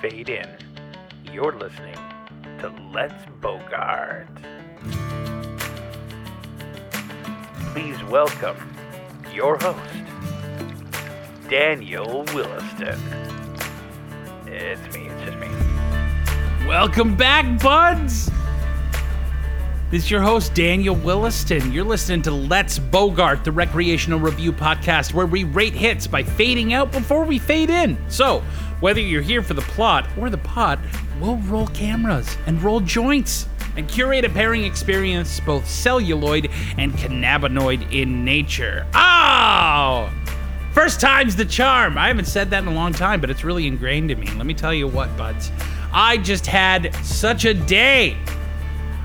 fade in. You're listening to Let's Bogart. Please welcome your host, Daniel Williston. It's me, it's just me. Welcome back, buds. This is your host, Daniel Williston. You're listening to Let's Bogart, the recreational review podcast where we rate hits by fading out before we fade in. So, whether you're here for the plot or the pot, we'll roll cameras and roll joints and curate a pairing experience both celluloid and cannabinoid in nature. Oh! First time's the charm. I haven't said that in a long time, but it's really ingrained in me. Let me tell you what, buds. I just had such a day.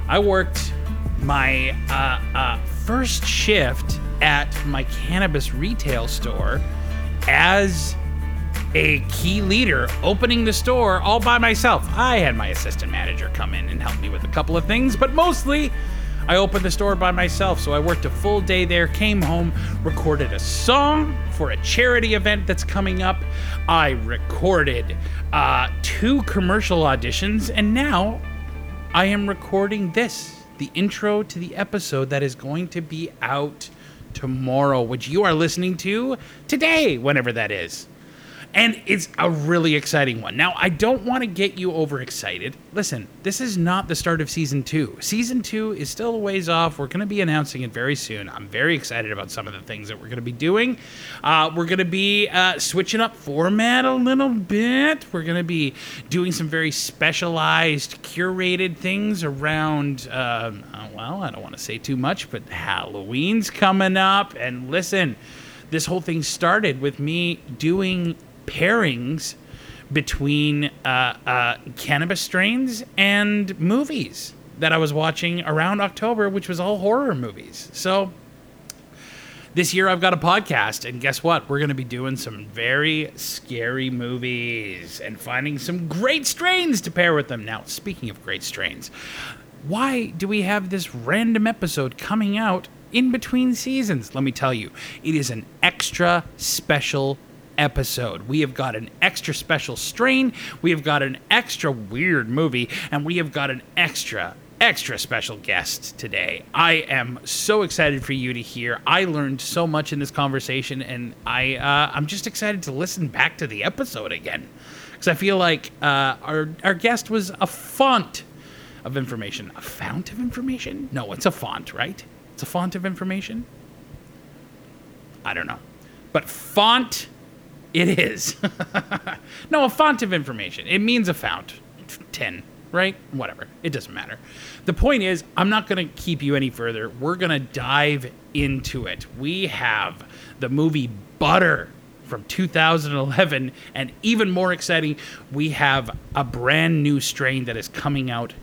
I worked my uh, uh, first shift at my cannabis retail store as a key leader opening the store all by myself. I had my assistant manager come in and help me with a couple of things, but mostly I opened the store by myself. So I worked a full day there, came home, recorded a song for a charity event that's coming up. I recorded uh, two commercial auditions, and now I am recording this, the intro to the episode that is going to be out tomorrow, which you are listening to today, whenever that is. And it's a really exciting one. Now, I don't want to get you overexcited. Listen, this is not the start of season two. Season two is still a ways off. We're going to be announcing it very soon. I'm very excited about some of the things that we're going to be doing. Uh, we're going to be uh, switching up format a little bit. We're going to be doing some very specialized, curated things around, um, uh, well, I don't want to say too much, but Halloween's coming up. And listen, this whole thing started with me doing pairings between uh, uh, cannabis strains and movies that I was watching around October, which was all horror movies. So this year I've got a podcast, and guess what? We're going to be doing some very scary movies and finding some great strains to pair with them. Now, speaking of great strains, why do we have this random episode coming out in between seasons? Let me tell you, it is an extra special episode. We have got an extra special strain, we have got an extra weird movie, and we have got an extra extra special guest today. I am so excited for you to hear. I learned so much in this conversation, and I uh, I'm just excited to listen back to the episode again because I feel like uh, our our guest was a font of information, a fount of information. No, it's a font, right? It's a font of information. I don't know, but font it is. no, a font of information. It means a fount. 10, right? Whatever. It doesn't matter. The point is, I'm not going to keep you any further. We're going to dive into it. We have the movie Butter from 2011, and even more exciting, we have a brand new strain that is coming out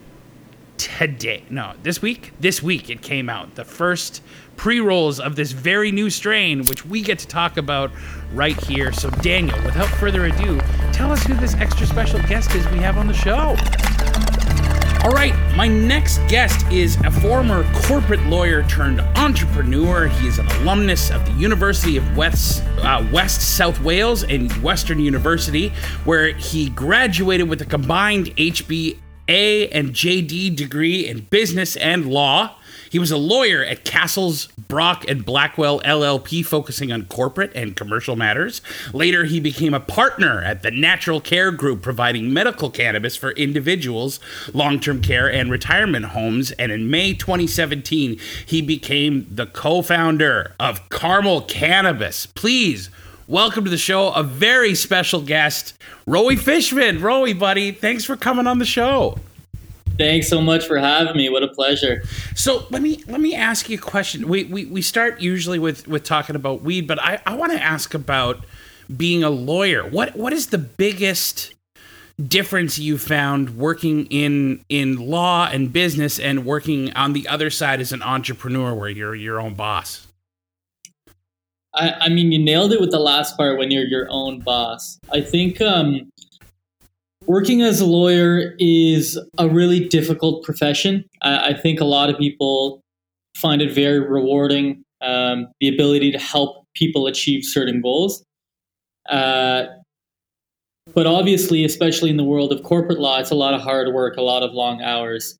today. No, this week? This week it came out. The first pre rolls of this very new strain, which we get to talk about right here. So, Daniel, without further ado, tell us who this extra special guest is we have on the show. All right, my next guest is a former corporate lawyer turned entrepreneur. He is an alumnus of the University of West, uh, West South Wales and Western University, where he graduated with a combined HBA and JD degree in business and law. He was a lawyer at Cassels, Brock, and Blackwell LLP, focusing on corporate and commercial matters. Later, he became a partner at the Natural Care Group, providing medical cannabis for individuals, long term care, and retirement homes. And in May 2017, he became the co founder of Carmel Cannabis. Please, welcome to the show a very special guest, Roey Fishman. Roey, buddy, thanks for coming on the show. Thanks so much for having me. What a pleasure. So let me let me ask you a question. We we, we start usually with with talking about weed, but I, I want to ask about being a lawyer. What what is the biggest difference you found working in in law and business and working on the other side as an entrepreneur where you're your own boss? I, I mean, you nailed it with the last part when you're your own boss. I think um, working as a lawyer is a really difficult profession. I, I think a lot of people find it very rewarding. Um, the ability to help people achieve certain goals. Uh, but obviously, especially in the world of corporate law, it's a lot of hard work, a lot of long hours.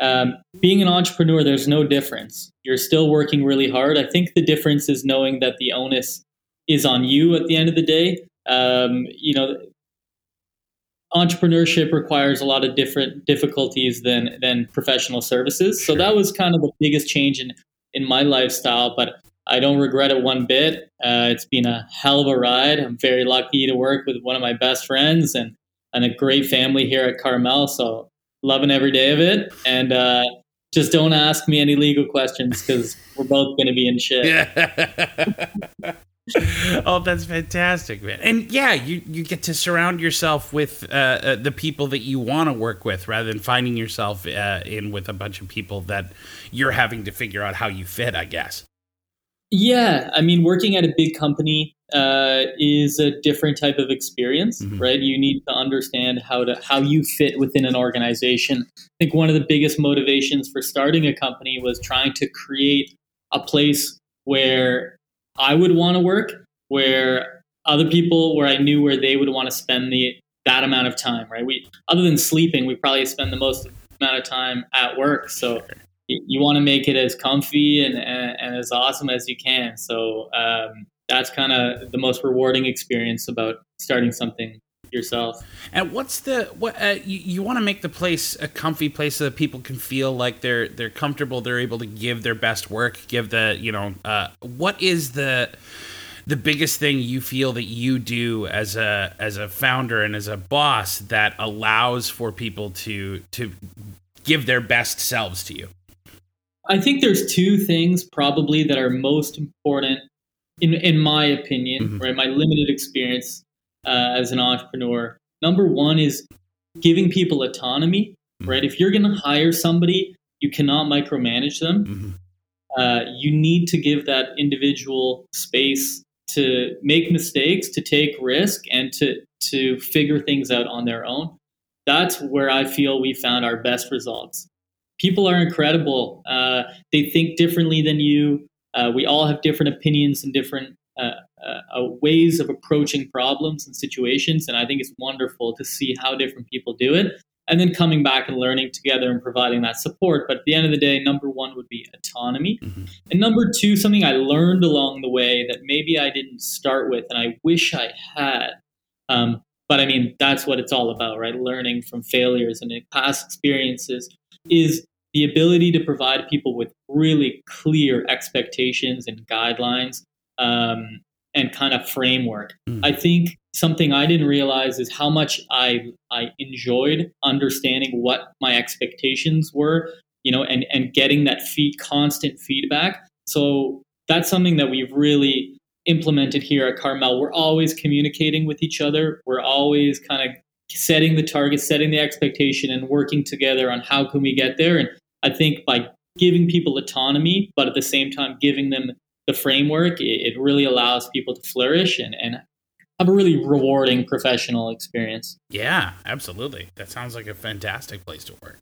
Um, being an entrepreneur, there's no difference. You're still working really hard. I think the difference is knowing that the onus is on you at the end of the day. Um, you know, entrepreneurship requires a lot of different difficulties than than professional services. So that was kind of the biggest change in in my lifestyle. But I don't regret it one bit. Uh, it's been a hell of a ride. I'm very lucky to work with one of my best friends and and a great family here at Carmel. So loving every day of it. And uh, just don't ask me any legal questions because we're both going to be in shit. Yeah. oh, that's fantastic, man! And yeah, you you get to surround yourself with uh, uh, the people that you want to work with, rather than finding yourself uh, in with a bunch of people that you're having to figure out how you fit. I guess. Yeah, I mean, working at a big company uh, is a different type of experience, mm-hmm. right? You need to understand how to how you fit within an organization. I think one of the biggest motivations for starting a company was trying to create a place where I would want to work, where other people, where I knew where they would want to spend the that amount of time, right? We other than sleeping, we probably spend the most amount of time at work. So you, want to make it as comfy and, and, and, as awesome as you can. So um, that's kind of the most rewarding experience about starting something yourself. And what's the what uh, you, you want to make the place a comfy place so that people can feel like they're they're comfortable, they're able to give their best work, give the you know uh, what is the the biggest thing you feel that you do as a as a founder and as a boss that allows for people to to give their best selves to you? I think there's two things probably that are most important in in my opinion, mm-hmm. right? My limited experience uh, as an entrepreneur. Number one is giving people autonomy, mm-hmm. right? If you're going to hire somebody, you cannot micromanage them. Mm-hmm. Uh, you need to give that individual space to make mistakes, to take risk, and to to figure things out on their own. That's where I feel we found our best results. People are incredible. Uh, they think differently than you. Uh, we all have different opinions and different uh, uh, uh, ways of approaching problems and situations. And I think it's wonderful to see how different people do it. And then coming back and learning together and providing that support. But at the end of the day, number one would be autonomy. Mm-hmm. And number two, something I learned along the way that maybe I didn't start with and I wish I had. Um, but I mean, that's what it's all about, right? Learning from failures and past experiences is the ability to provide people with really clear expectations and guidelines um, and kind of framework. Mm. I think something I didn't realize is how much I I enjoyed understanding what my expectations were, you know, and and getting that feed constant feedback. So that's something that we've really implemented here at Carmel. We're always communicating with each other. We're always kind of setting the target, setting the expectation, and working together on how can we get there. And I think by giving people autonomy, but at the same time giving them the framework, it, it really allows people to flourish and, and have a really rewarding professional experience. Yeah, absolutely. That sounds like a fantastic place to work.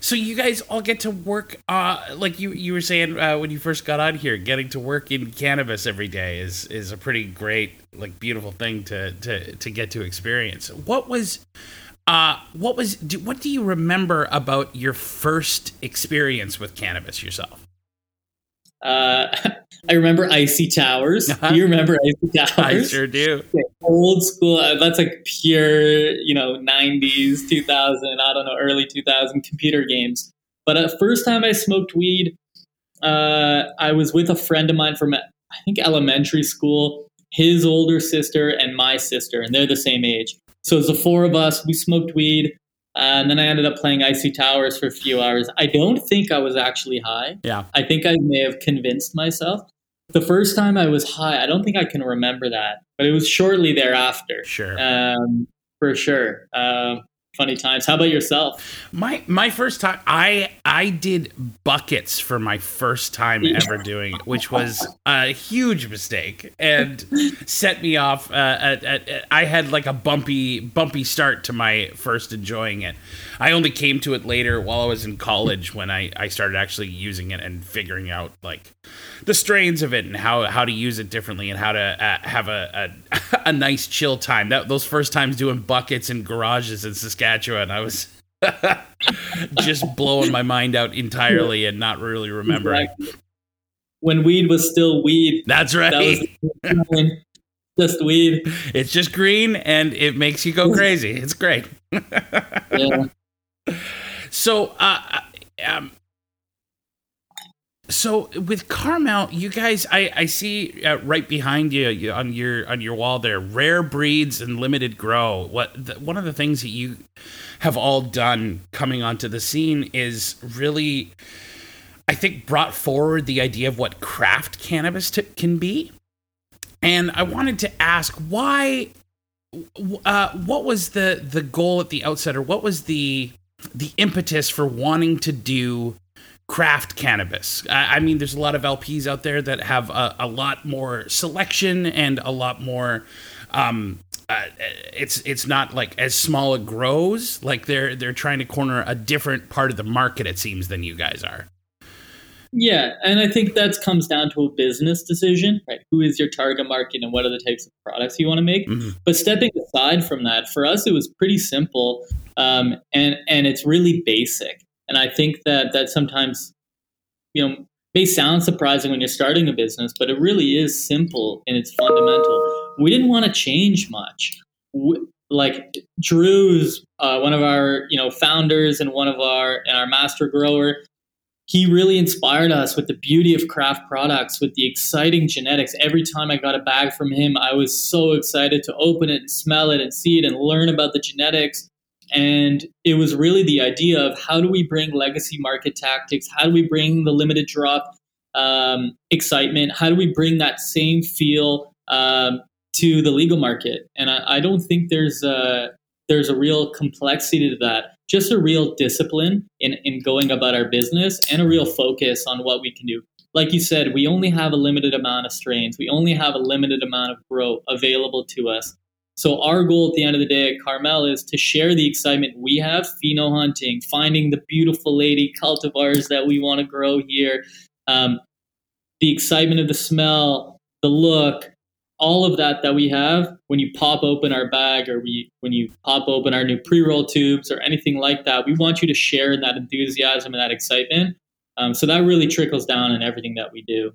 So you guys all get to work, uh, like you you were saying uh, when you first got on here. Getting to work in cannabis every day is is a pretty great, like, beautiful thing to to to get to experience. What was, uh, what was, do, what do you remember about your first experience with cannabis yourself? Uh, I remember Icy Towers. Do you remember Icy Towers? I sure do. old school. Uh, that's like pure, you know, 90s, 2000, I don't know, early 2000 computer games. But uh, first time I smoked weed, uh, I was with a friend of mine from, I think, elementary school, his older sister and my sister, and they're the same age. So it was the four of us. We smoked weed. Uh, and then I ended up playing Icy Towers for a few hours. I don't think I was actually high. Yeah. I think I may have convinced myself. The first time I was high, I don't think I can remember that, but it was shortly thereafter. Sure. Um, for sure. Um, funny times. How about yourself? My my first time, I I did buckets for my first time ever doing it, which was a huge mistake and set me off. Uh, at, at, at, I had like a bumpy bumpy start to my first enjoying it. I only came to it later while I was in college when I I started actually using it and figuring out like the strains of it and how how to use it differently and how to uh, have a, a a nice chill time. That those first times doing buckets and garages in Saskatchewan, I was just blowing my mind out entirely and not really remembering. Exactly. When weed was still weed. That's right. That just weed. It's just green and it makes you go crazy. It's great. yeah. So, uh, um, so with Carmel, you guys, I, I see uh, right behind you on your on your wall there, rare breeds and limited grow. What the, one of the things that you have all done coming onto the scene is really, I think, brought forward the idea of what craft cannabis t- can be. And I wanted to ask why, uh, what was the the goal at the outset, or what was the the impetus for wanting to do craft cannabis. I, I, mean, there's a lot of LPs out there that have a, a lot more selection and a lot more. Um, uh, it's it's not like as small a grows. Like they're they're trying to corner a different part of the market. It seems than you guys are. Yeah, and I think that comes down to a business decision, right? Who is your target market and what are the types of products you want to make? Mm-hmm. But stepping aside from that, for us, it was pretty simple, um, and and it's really basic. And I think that that sometimes, you know, may sound surprising when you're starting a business, but it really is simple and its fundamental. We didn't want to change much. We, like Drew's uh, one of our you know founders and one of our and our master grower. He really inspired us with the beauty of craft products, with the exciting genetics. Every time I got a bag from him, I was so excited to open it and smell it and see it and learn about the genetics. And it was really the idea of how do we bring legacy market tactics? How do we bring the limited drop um, excitement? How do we bring that same feel um, to the legal market? And I, I don't think there's a, there's a real complexity to that. Just a real discipline in, in going about our business and a real focus on what we can do. Like you said, we only have a limited amount of strains. We only have a limited amount of grow available to us. So our goal at the end of the day at Carmel is to share the excitement we have, pheno hunting, finding the beautiful lady cultivars that we want to grow here, um, the excitement of the smell, the look, all of that that we have when you pop open our bag or we when you pop open our new pre-roll tubes or anything like that. We want you to share in that enthusiasm and that excitement. Um, so that really trickles down in everything that we do.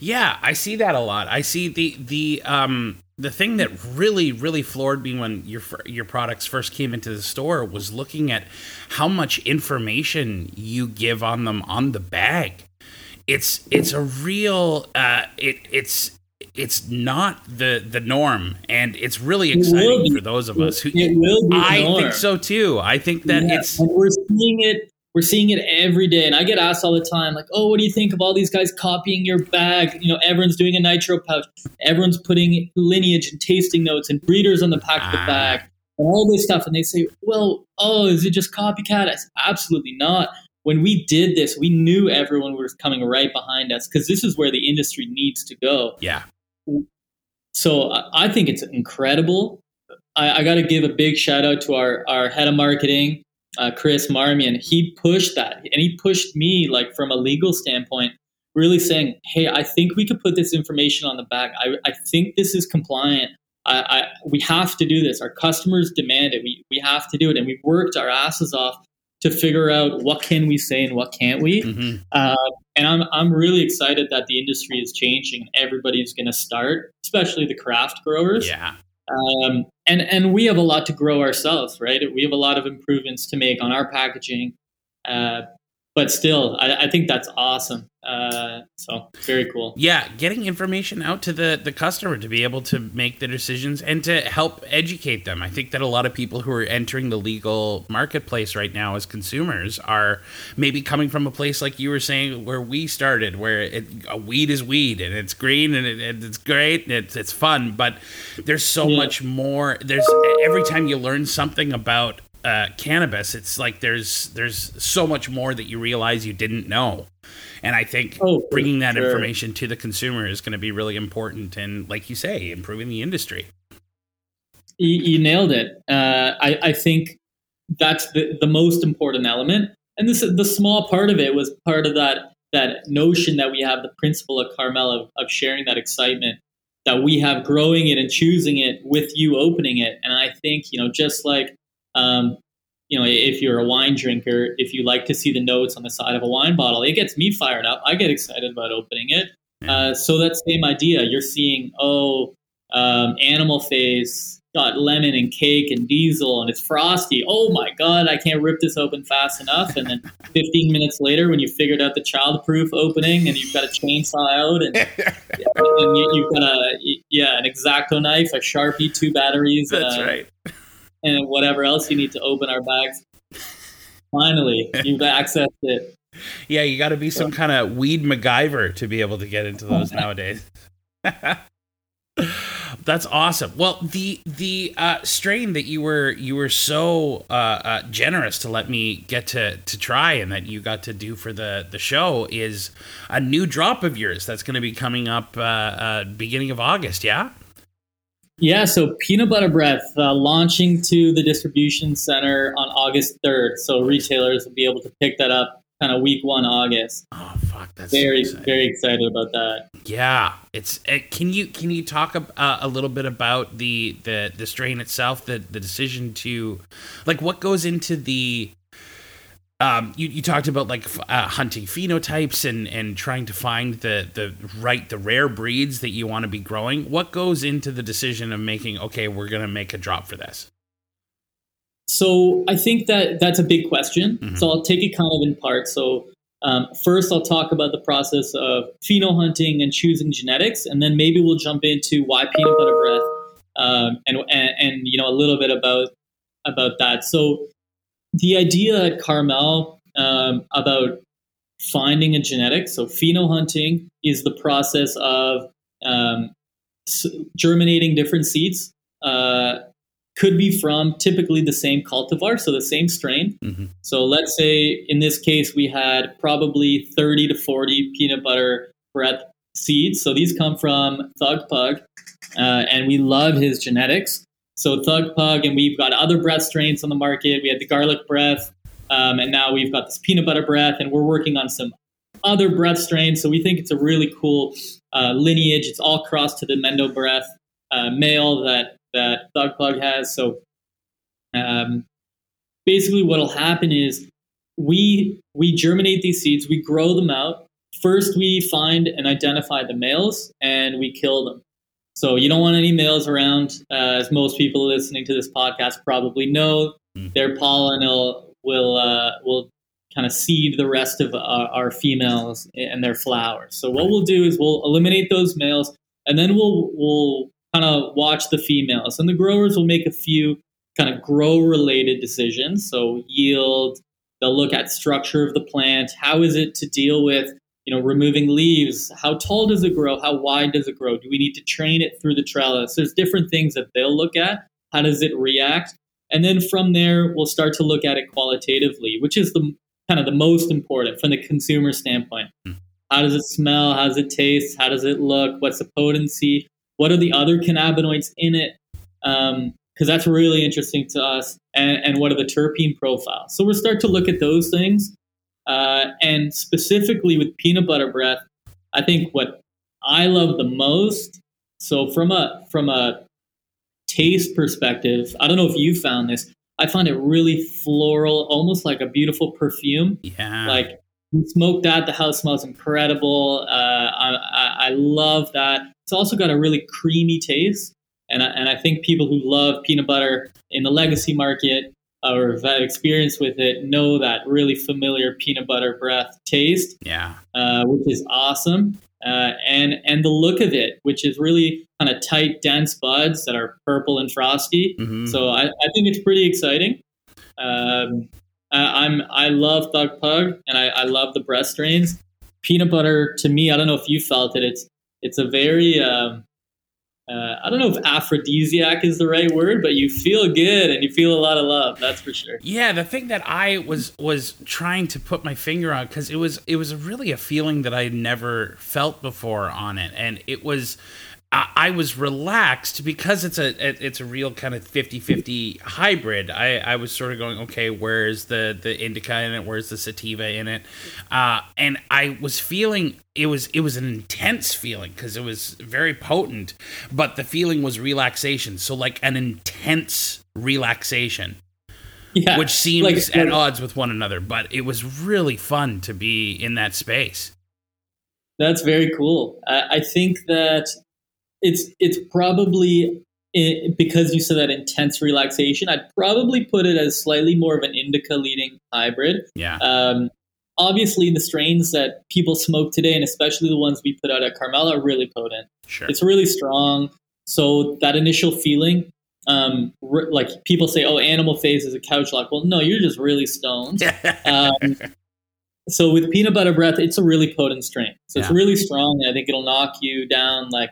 Yeah, I see that a lot. I see the the um the thing that really really floored me when your your products first came into the store was looking at how much information you give on them on the bag. It's it's a real uh, it it's it's not the the norm and it's really exciting for those of us who it will be I think so too. I think that yeah, it's we're seeing it we're seeing it every day. And I get asked all the time, like, oh, what do you think of all these guys copying your bag? You know, everyone's doing a nitro pouch. Everyone's putting lineage and tasting notes and breeders on the back of the ah. bag and all this stuff. And they say, well, oh, is it just copycat? I said, absolutely not. When we did this, we knew everyone was coming right behind us because this is where the industry needs to go. Yeah. So I think it's incredible. I, I got to give a big shout out to our, our head of marketing, uh, Chris Marmion, he pushed that and he pushed me like from a legal standpoint, really saying, "Hey, I think we could put this information on the back. I, I think this is compliant. I, I, we have to do this. Our customers demand it. We we have to do it, and we worked our asses off to figure out what can we say and what can't we. Mm-hmm. Uh, and I'm I'm really excited that the industry is changing everybody's going to start, especially the craft growers. Yeah. Um, and and we have a lot to grow ourselves, right? We have a lot of improvements to make on our packaging. Uh, but still, I, I, think that's awesome. Uh, so very cool. Yeah, getting information out to the the customer to be able to make the decisions and to help educate them. I think that a lot of people who are entering the legal marketplace right now as consumers are maybe coming from a place like you were saying where we started, where it, a weed is weed and it's green and, it, and it's great and it's it's fun, but there's so yeah. much more. There's every time you learn something about uh, cannabis, it's like there's there's so much more that you realize you didn't know, and I think oh, bringing that sure. information to the consumer is going to be really important, and like you say, improving the industry. You, you nailed it. Uh, I, I think that's the, the most important element, and this the small part of it was part of that that notion that we have the principle of Carmel of, of sharing that excitement that we have growing it and choosing it with you opening it. And I think you know just like um, you know if you're a wine drinker, if you like to see the notes on the side of a wine bottle, it gets me fired up. I get excited about opening it. Uh, so that same idea, you're seeing oh um, animal face got lemon and cake and diesel and it's frosty. Oh my god, I can't rip this open fast enough. And then 15 minutes later, when you figured out the childproof opening and you've got a chainsaw out and, and you, have got a yeah an exacto knife, a sharpie, two batteries. That's uh, right. And whatever else you need to open our bags. Finally, you've accessed it. Yeah, you got to be some kind of weed MacGyver to be able to get into those nowadays. That's awesome. Well, the the uh, strain that you were you were so uh, uh, generous to let me get to to try and that you got to do for the the show is a new drop of yours that's going to be coming up uh, uh, beginning of August. Yeah. Yeah, so Peanut Butter Breath uh, launching to the distribution center on August 3rd. So retailers will be able to pick that up kind of week one August. Oh fuck, that's very so very excited about that. Yeah, it's it, eh, can you can you talk uh, a little bit about the the the strain itself, the the decision to like what goes into the um, you, you talked about like uh, hunting phenotypes and, and trying to find the, the right the rare breeds that you want to be growing. What goes into the decision of making okay, we're gonna make a drop for this? So I think that that's a big question. Mm-hmm. So I'll take it kind of in parts. So um, first, I'll talk about the process of pheno hunting and choosing genetics, and then maybe we'll jump into why peanut butter breath um, and, and, and you know a little bit about about that. So the idea at Carmel um, about finding a genetic, so pheno hunting is the process of um, germinating different seeds. Uh, could be from typically the same cultivar, so the same strain. Mm-hmm. So let's say in this case we had probably 30 to 40 peanut butter breath seeds. So these come from Thug Pug, uh, and we love his genetics. So Thug Pug, and we've got other breath strains on the market. We had the garlic breath, um, and now we've got this peanut butter breath, and we're working on some other breath strains. So we think it's a really cool uh, lineage. It's all crossed to the Mendo breath uh, male that that Thug Pug has. So um, basically, what'll happen is we we germinate these seeds, we grow them out. First, we find and identify the males, and we kill them. So you don't want any males around, uh, as most people listening to this podcast probably know. Mm. Their pollen will will uh, will kind of seed the rest of our, our females and their flowers. So what we'll do is we'll eliminate those males, and then we'll we'll kind of watch the females. And the growers will make a few kind of grow related decisions. So yield, they'll look at structure of the plant. How is it to deal with, you know, removing leaves? How tall does it grow? How wide does it grow? Do we need to train it through the trellis? There's different things that they'll look at. How does it react? And then from there, we'll start to look at it qualitatively, which is the kind of the most important from the consumer standpoint. Hmm. How does it smell? How does it taste? How does it look? What's the potency? What are the other cannabinoids in it? Because um, that's really interesting to us. And, and, what are the terpene profiles? So we'll start to look at those things. Uh, and specifically with peanut butter breath, I think what I love the most. So from a from a taste perspective, I don't know if you found this. I find it really floral, almost like a beautiful perfume. Yeah. Like you smoke that, the house smells incredible. Uh, I, I, I, love that. It's also got a really creamy taste. And I, and I think people who love peanut butter in the legacy market or have had experience with it know that really familiar peanut butter breath taste. Yeah. Uh, which is awesome. Uh, and and the look of it, which is really kind of tight, dense buds that are purple and frosty. Mm-hmm. So I, I think it's pretty exciting. Um, I'm I love Thug Pug and I, I love the breath strains. Peanut butter to me, I don't know if you felt it. It's it's a very um, uh, I don't know if aphrodisiac is the right word, but you feel good and you feel a lot of love. That's for sure. Yeah, the thing that I was was trying to put my finger on because it was it was really a feeling that I had never felt before on it, and it was I, I was relaxed because it's a it's a real kind of 50-50 hybrid. I, I was sort of going, okay, where's the the indica in it? Where's the sativa in it? Uh, and I was feeling it was it was an intense feeling because it was very potent, but the feeling was relaxation. So like an intense relaxation Yeah, which seems like- at odds with one another. But it was really fun to be in that space. That's very cool. I, I think that it's it's probably i because you said that intense relaxation. I'd probably put it as slightly more of an indica leading hybrid. Yeah, Um, obviously, the strains that people smoke today, and especially the ones we put out at Carmel, are really potent. sure. It's really strong. So that initial feeling, um, r- like people say, "Oh, animal face is a couch lock." Well, no, you're just really stoned. Um, so with peanut butter breath, it's a really potent strain. So it's really strong. I think it'll knock you down like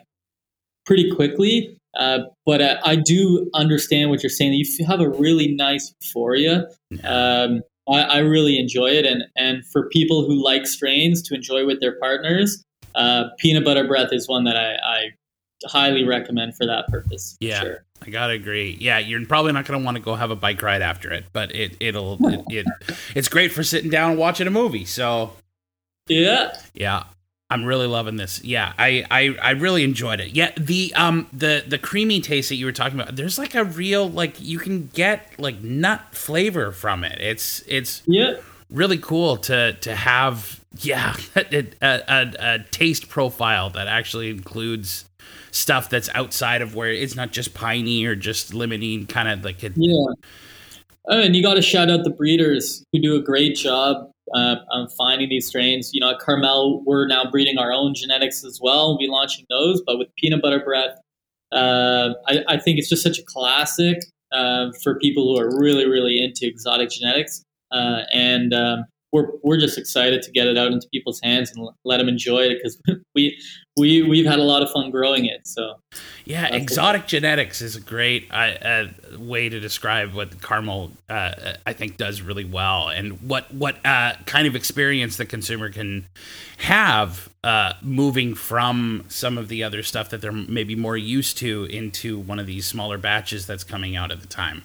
pretty quickly. Uh, but uh, I do understand what you're saying. You have a really nice euphoria. Um, I, I really enjoy it, and and for people who like strains to enjoy with their partners, uh, peanut butter breath is one that I, I highly recommend for that purpose. Yeah. sure. I gotta agree. Yeah, you're probably not gonna want to go have a bike ride after it, but it it'll it, it it's great for sitting down and watching a movie. So Yeah. yeah, I'm really loving this. Yeah, I I, I really enjoyed it. Yeah, the um the the creamy taste that you were talking about. There's like a real like you can get like nut flavor from it. It's it's Yeah. really cool to to have yeah a, a, a, taste profile that actually includes stuff that's outside of where it's not just piney or just limiting kind of like it, Yeah. Oh, and you got to shout out the breeders who do a great job uh, on finding these strains. You know, at Carmel, we're now breeding our own genetics as well. We'll be launching those, but with peanut butter breath, uh, I, I think it's just such a classic uh, for people who are really, really into exotic genetics. Uh, and um, we're, we're just excited to get it out into people's hands and let them enjoy it because we, we, we've had a lot of fun growing it. So, yeah exotic genetics is a great uh, uh, way to describe what Carmel uh, i think does really well and what what uh, kind of experience the consumer can have uh, moving from some of the other stuff that they're maybe more used to into one of these smaller batches that's coming out at the time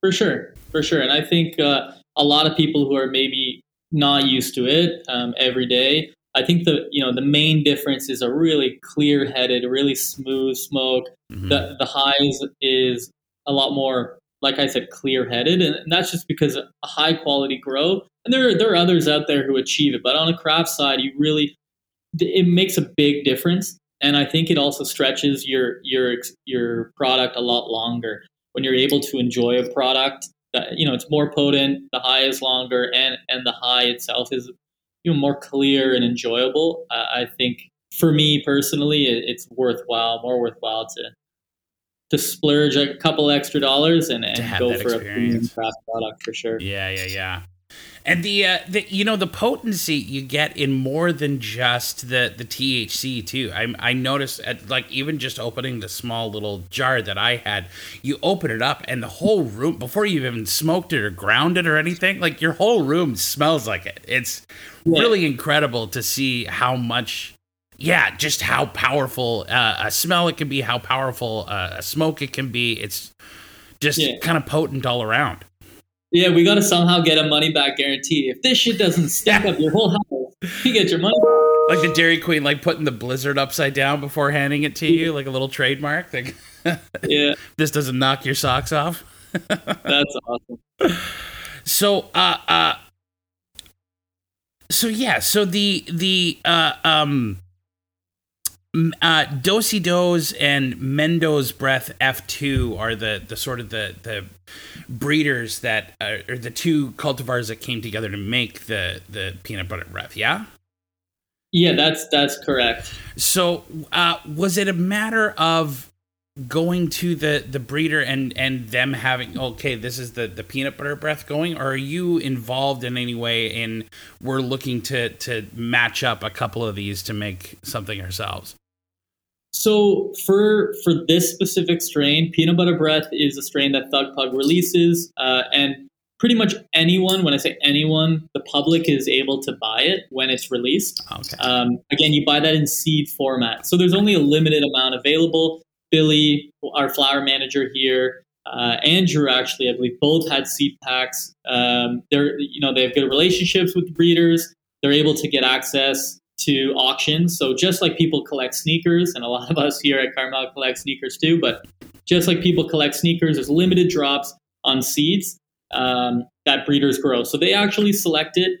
For sure, for sure, and I think uh, a lot of people who are maybe not used to it um, every day. I think the you know the main difference is a really clear-headed, really smooth smoke. Mhm. The the highs is a lot more, like I said, clear-headed, and that's just because a high quality grow. And there are, there are others out there who achieve it, but on a craft side, you really it makes a big difference. And I think it also stretches your your your product a lot longer when you're able to enjoy a product that you know it's more potent the high is longer and and the high itself is you know more clear and enjoyable uh, i think for me personally it, it's worthwhile more worthwhile to to splurge a couple extra dollars and, and go for a premium craft product for sure Yeah, yeah, yeah. And the, uh, the you know the potency you get in more than just the the THC too. I I noticed at like even just opening the small little jar that I had, you open it up and the whole room before you even smoked it or ground it or anything, like your whole room smells like it. It's Yeah. really incredible to see how much yeah, just how powerful uh, a smell it can be, how powerful uh, a smoke it can be. It's just Yeah. kind of potent all around. Yeah we got to somehow get a money back guarantee if this shit doesn't stink up your whole house you get your money back. like the Dairy Queen, like putting the blizzard upside down before handing it to you, like a little trademark. Like yeah this doesn't knock your socks off. that's awesome So, uh, uh, so yeah, so the the uh, um, uh, Do-Si-Dos and Mendo's Breath F two are the the sort of the the breeders that uh, or the two cultivars that came together to make the the peanut butter breath. Yeah. yeah that's that's correct So, uh, was it a matter of going to the the breeder and and them having okay, this is the the peanut butter breath going, or are you involved in any way in we're looking to to match up a couple of these to make something ourselves? So for for this specific strain, peanut butter breath is a strain that Thug Pug releases, uh, and pretty much anyone, when I say anyone, the public is able to buy it when it's released. Okay. Um, again, you buy that in seed format. So there's only a limited amount available. Billy, our flower manager here, uh, Andrew actually, I believe, both had seed packs. Um, they're, you know, they have good relationships with the breeders. They're able to get access to auctions. So just like people collect sneakers, and a lot of us here at Carmel collect sneakers too, but just like people collect sneakers, there's limited drops on seeds um, that breeders grow. So they actually select it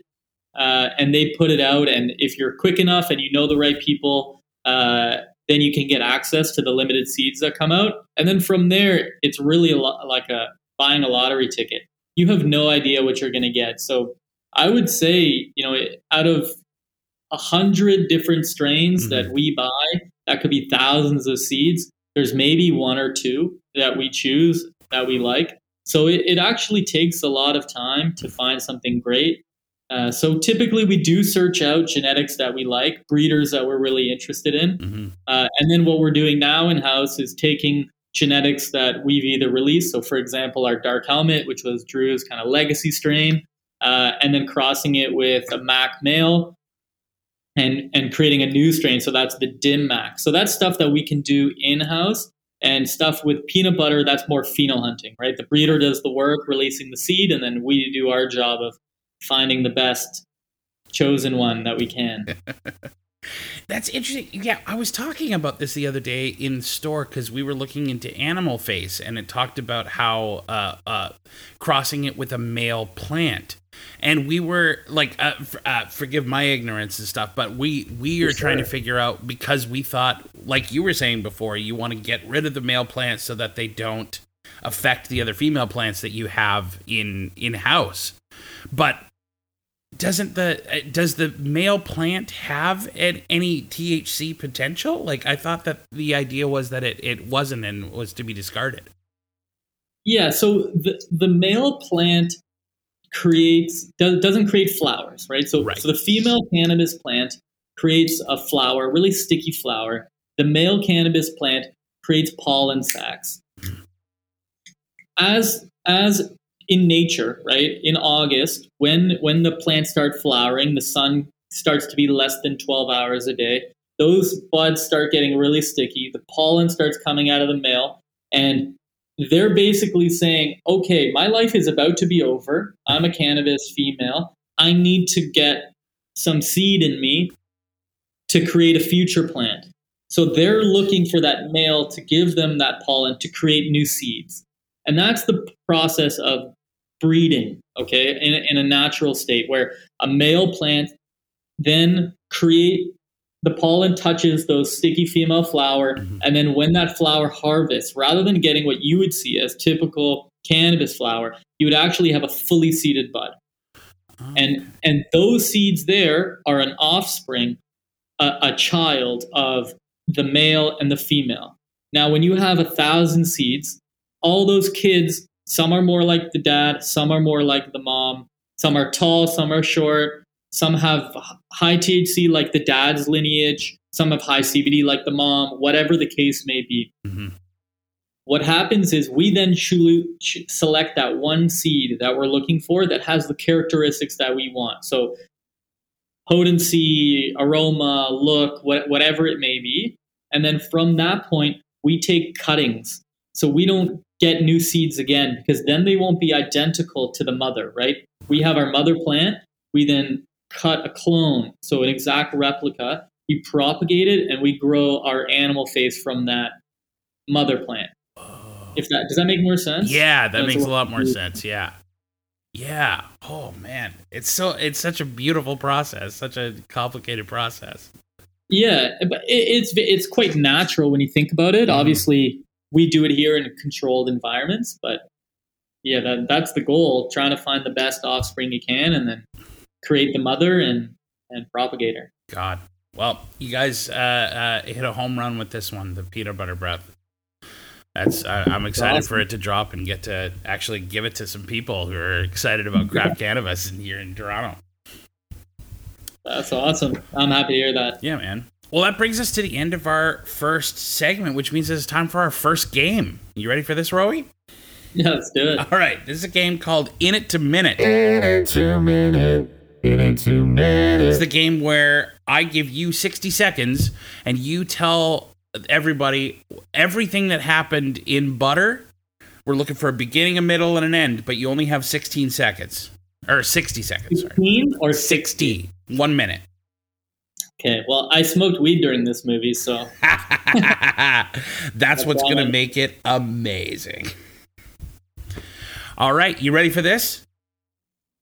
uh, and they put it out. And if you're quick enough and you know the right people, uh, then you can get access to the limited seeds that come out. And then from there, it's really a lo- like a buying a lottery ticket. You have no idea what you're going to get. So I would say, you know, out of a hundred different strains Mm-hmm. that we buy, that could be thousands of seeds. There's maybe one or two that we choose that we like. So it, it actually takes a lot of time to find something great. Uh, so typically we do search out genetics that we like, breeders that we're really interested in. hmm Uh, and then what we're doing now in house is taking genetics that we've either released. So, for example, our Dark Helmet, which was Drew's kind of legacy strain, uh, and then crossing it with a Mac male and, and creating a new strain. So, that's the Dim Mac. So, that's stuff that we can do in house. And stuff with peanut butter, that's more pheno hunting, right? The breeder does the work, releasing the seed, and then we do our job of finding the best chosen one that we can. That's interesting. Yeah, I was talking about this the other day in store because we were looking into Animal Face, and it talked about how uh, uh, crossing it with a male plant, and we were like, uh, f- uh, forgive my ignorance and stuff, but we we are trying to figure out because we thought, like you were saying before, you want to get rid of the male plants so that they don't affect the other female plants that you have in in house, but doesn't the uh, does the male plant have an, any THC potential? Like I thought that the idea was that it, it wasn't and was to be discarded. Yeah, so the the male plant creates does, doesn't create flowers, right? So Right. so the female cannabis plant creates a flower, really sticky flower. The male cannabis plant creates pollen sacs. As as in nature, right? In August, when when the plants start flowering, the sun starts to be less than 12 hours a day. Those buds start getting really sticky. The pollen starts coming out of the male and they're basically saying, okay, my life is about to be over. I'm a cannabis female. I need to get some seed in me to create a future plant. So they're looking for that male to give them that pollen to create new seeds. And that's the process of breeding, okay, in, in a natural state where a male plant then create the pollen touches those sticky female flower Mhm. and then when that flower harvests rather than getting what you would see as typical cannabis flower you would actually have a fully seeded bud. And and those seeds there are an offspring a, a child of the male and the female. Now when you have a thousand seeds all those kids some are more like the dad some are more like the mom some are tall some are short some have high thc like the dad's lineage some have high cbd like the mom whatever the case may be. Mhm. what happens is we then select that one seed that we're looking for that has the characteristics that we want. So potency aroma look what, whatever it may be. And then from that point we take cuttings so we don't get new seeds again because then they won't be identical to the mother right we have our mother plant we then cut a clone so an exact replica we propagate it and we grow our animal face from that mother plant if that does that make more sense Yeah, that That's makes a lot more sense. Yeah. Yeah. Oh man. It's so it's such a beautiful process, such a complicated process. Yeah, but it, it's it's quite natural when you think about it. Mhm. Obviously, we do it here in controlled environments, but yeah, that, that's the goal: trying to find the best offspring you can, and then create the mother and and propagate her. God. Well, you guys uh, uh, hit a home run with this one, the peanut butter breath. That's I, I'm excited for it to drop and get to actually give it to some people who are excited about craft cannabis in here in Toronto. That's awesome. I'm happy to hear that. Yeah, man. Well, that brings us to the end of our first segment, which means it's time for our first game. You ready for this, Roey? Yeah, let's do it. All right, this is a game called In It to Minute. Two minute, in it two minutes. It's the game where I give you 60 seconds and you tell everybody everything that happened in Butter. We're looking for a beginning, a middle, and an end, but you only have 16 seconds. Or 60 seconds, sorry. 15 or 60. One minute. Okay, well, I smoked weed during this movie, so That's what's going to make it amazing. All right, you ready for this?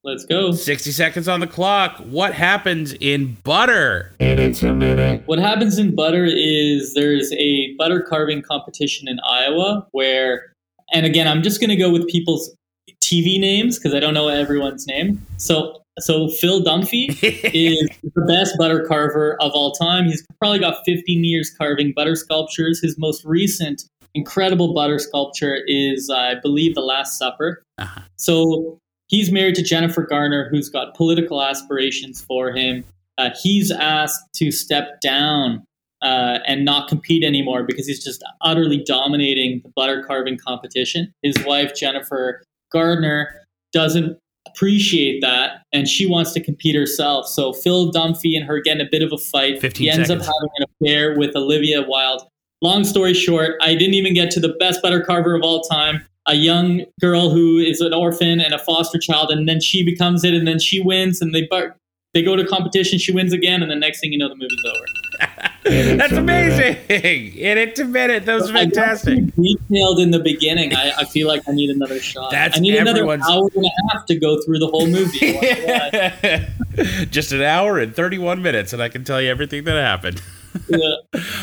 let's go. 60 seconds on the clock. What happens in Butter? In it two minute. What happens in butter is there's a butter carving competition in Iowa where, and again, I'm just going to go with people's TV names because I don't know everyone's name. So, so Phil Dunphy is the best butter carver of all time. He's probably got 15 years carving butter sculptures. His most recent incredible butter sculpture is, I believe, The Last Supper. Uh-huh. So he's married to Jennifer Garner, who's got political aspirations for him. Uh, he's asked to step down uh, and not compete anymore because he's just utterly dominating the butter carving competition. His wife, Jennifer Gardner, doesn't appreciate that and she wants to compete herself. So Phil Dunphy and her get in a bit of a fight. 15 he ends seconds. up having an affair with Olivia Wilde. Long story short, I didn't even get to the best butter carver of all time. A young girl who is an orphan and a foster child, and then she becomes it, and then she wins, and they bar- they go to competition, she wins again, and the next thing you know, the movie's over. That's amazing. In it to minute. That was I fantastic. too Detailed in the beginning. I, I feel like I need another shot. That's I need another everyone's- hour and a half to go through the whole movie. Why- Just an hour and 31 minutes, and I can tell you everything that happened. yeah.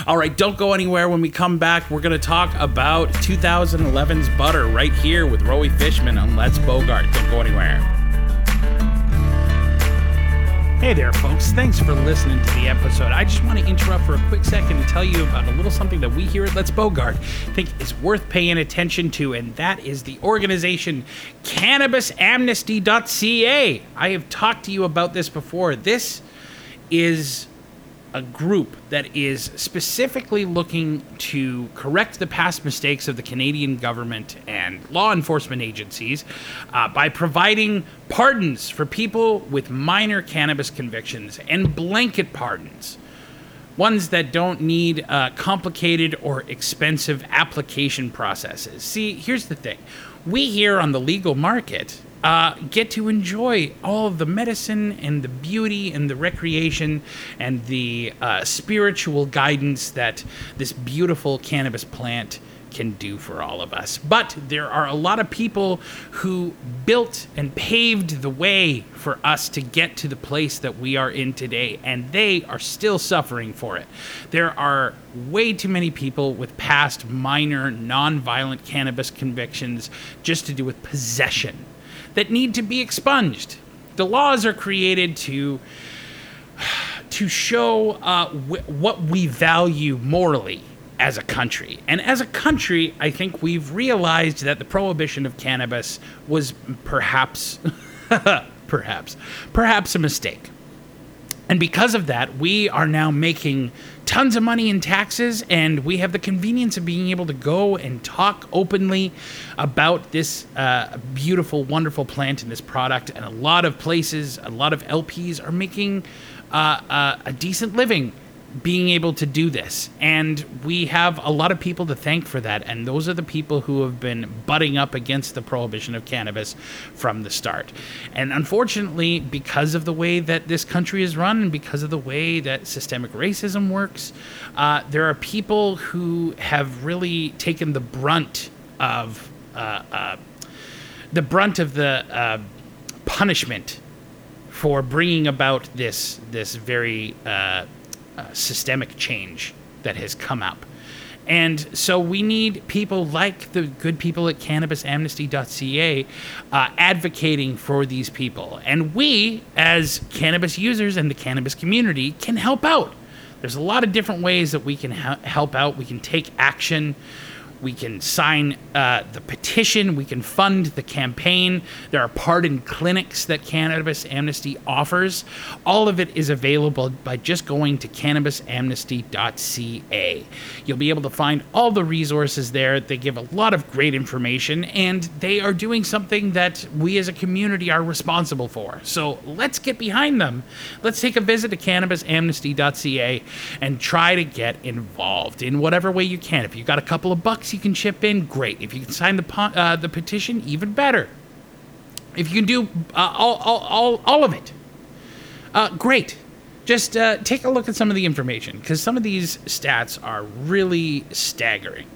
All right, don't go anywhere. When we come back, we're going to talk about 2011's Butter right here with Roey Fishman on Let's Bogart. Don't go anywhere. Hey there, folks. Thanks for listening to the episode. I just want to interrupt for a quick second and tell you about a little something that we here at Let's Bogart think is worth paying attention to, and that is the organization CannabisAmnesty.ca. I have talked to you about this before. This is a group that is specifically looking to correct the past mistakes of the Canadian government and law enforcement agencies uh, by providing pardons for people with minor cannabis convictions and blanket pardons. Ones that don't need uh, complicated or expensive application processes. See, here's the thing we here on the legal market uh, get to enjoy all of the medicine and the beauty and the recreation and the uh, spiritual guidance that this beautiful cannabis plant can do for all of us. But there are a lot of people who built and paved the way for us to get to the place that we are in today, and they are still suffering for it. There are way too many people with past minor non-violent cannabis convictions just to do with possession that need to be expunged. The laws are created to to show uh, wh- what we value morally as a country. And as a country, I think we've realized that the prohibition of cannabis was perhaps, perhaps, perhaps a mistake. And because of that, we are now making tons of money in taxes, and we have the convenience of being able to go and talk openly about this uh, beautiful, wonderful plant and this product. And a lot of places, a lot of LPs are making uh, uh, a decent living being able to do this. And we have a lot of people to thank for that. And those are the people who have been butting up against the prohibition of cannabis from the start. And unfortunately, because of the way that this country is run and because of the way that systemic racism works, uh, there are people who have really taken the brunt of uh, uh, the brunt of the uh, punishment for bringing about this this very uh, systemic change that has come up. And so we need people like the good people at cannabisamnesty.ca uh, advocating for these people. And we, as cannabis users and the cannabis community, can help out. There's a lot of different ways that we can ha- help out. We can take action. We can sign uh, the petition. We can fund the campaign. There are pardon clinics that Cannabis Amnesty offers. All of it is available by just going to cannabisamnesty.ca. You'll be able to find all the resources there. They give a lot of great information, and they are doing something that we as a community are responsible for. So let's get behind them. Let's take a visit to cannabisamnesty.ca and try to get involved in whatever way you can. If you've got a couple of bucks you can chip in, great. If you can sign the uh, the petition, even better. If you can do uh, all, all, all, all of it, uh, great. Just uh, take a look at some of the information because some of these stats are really staggering.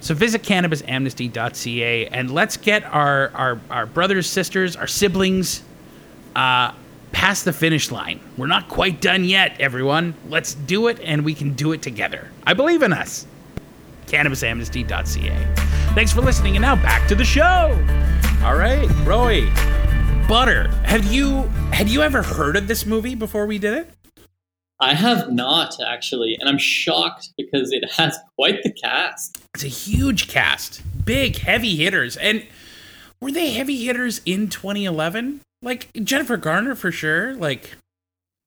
So visit cannabisamnesty.ca and let's get our, our, our brothers, sisters, our siblings uh, past the finish line. We're not quite done yet, everyone. Let's do it and we can do it together. I believe in us. cannabisamnesty.ca. Thanks for listening and now back to the show. All right, Roey. Butter. Have you had you ever heard of this movie before we did it? I have not actually, and I'm shocked because it has quite the cast. It's a huge cast, big heavy hitters, and were they heavy hitters in 2011? Like Jennifer Garner for sure. Like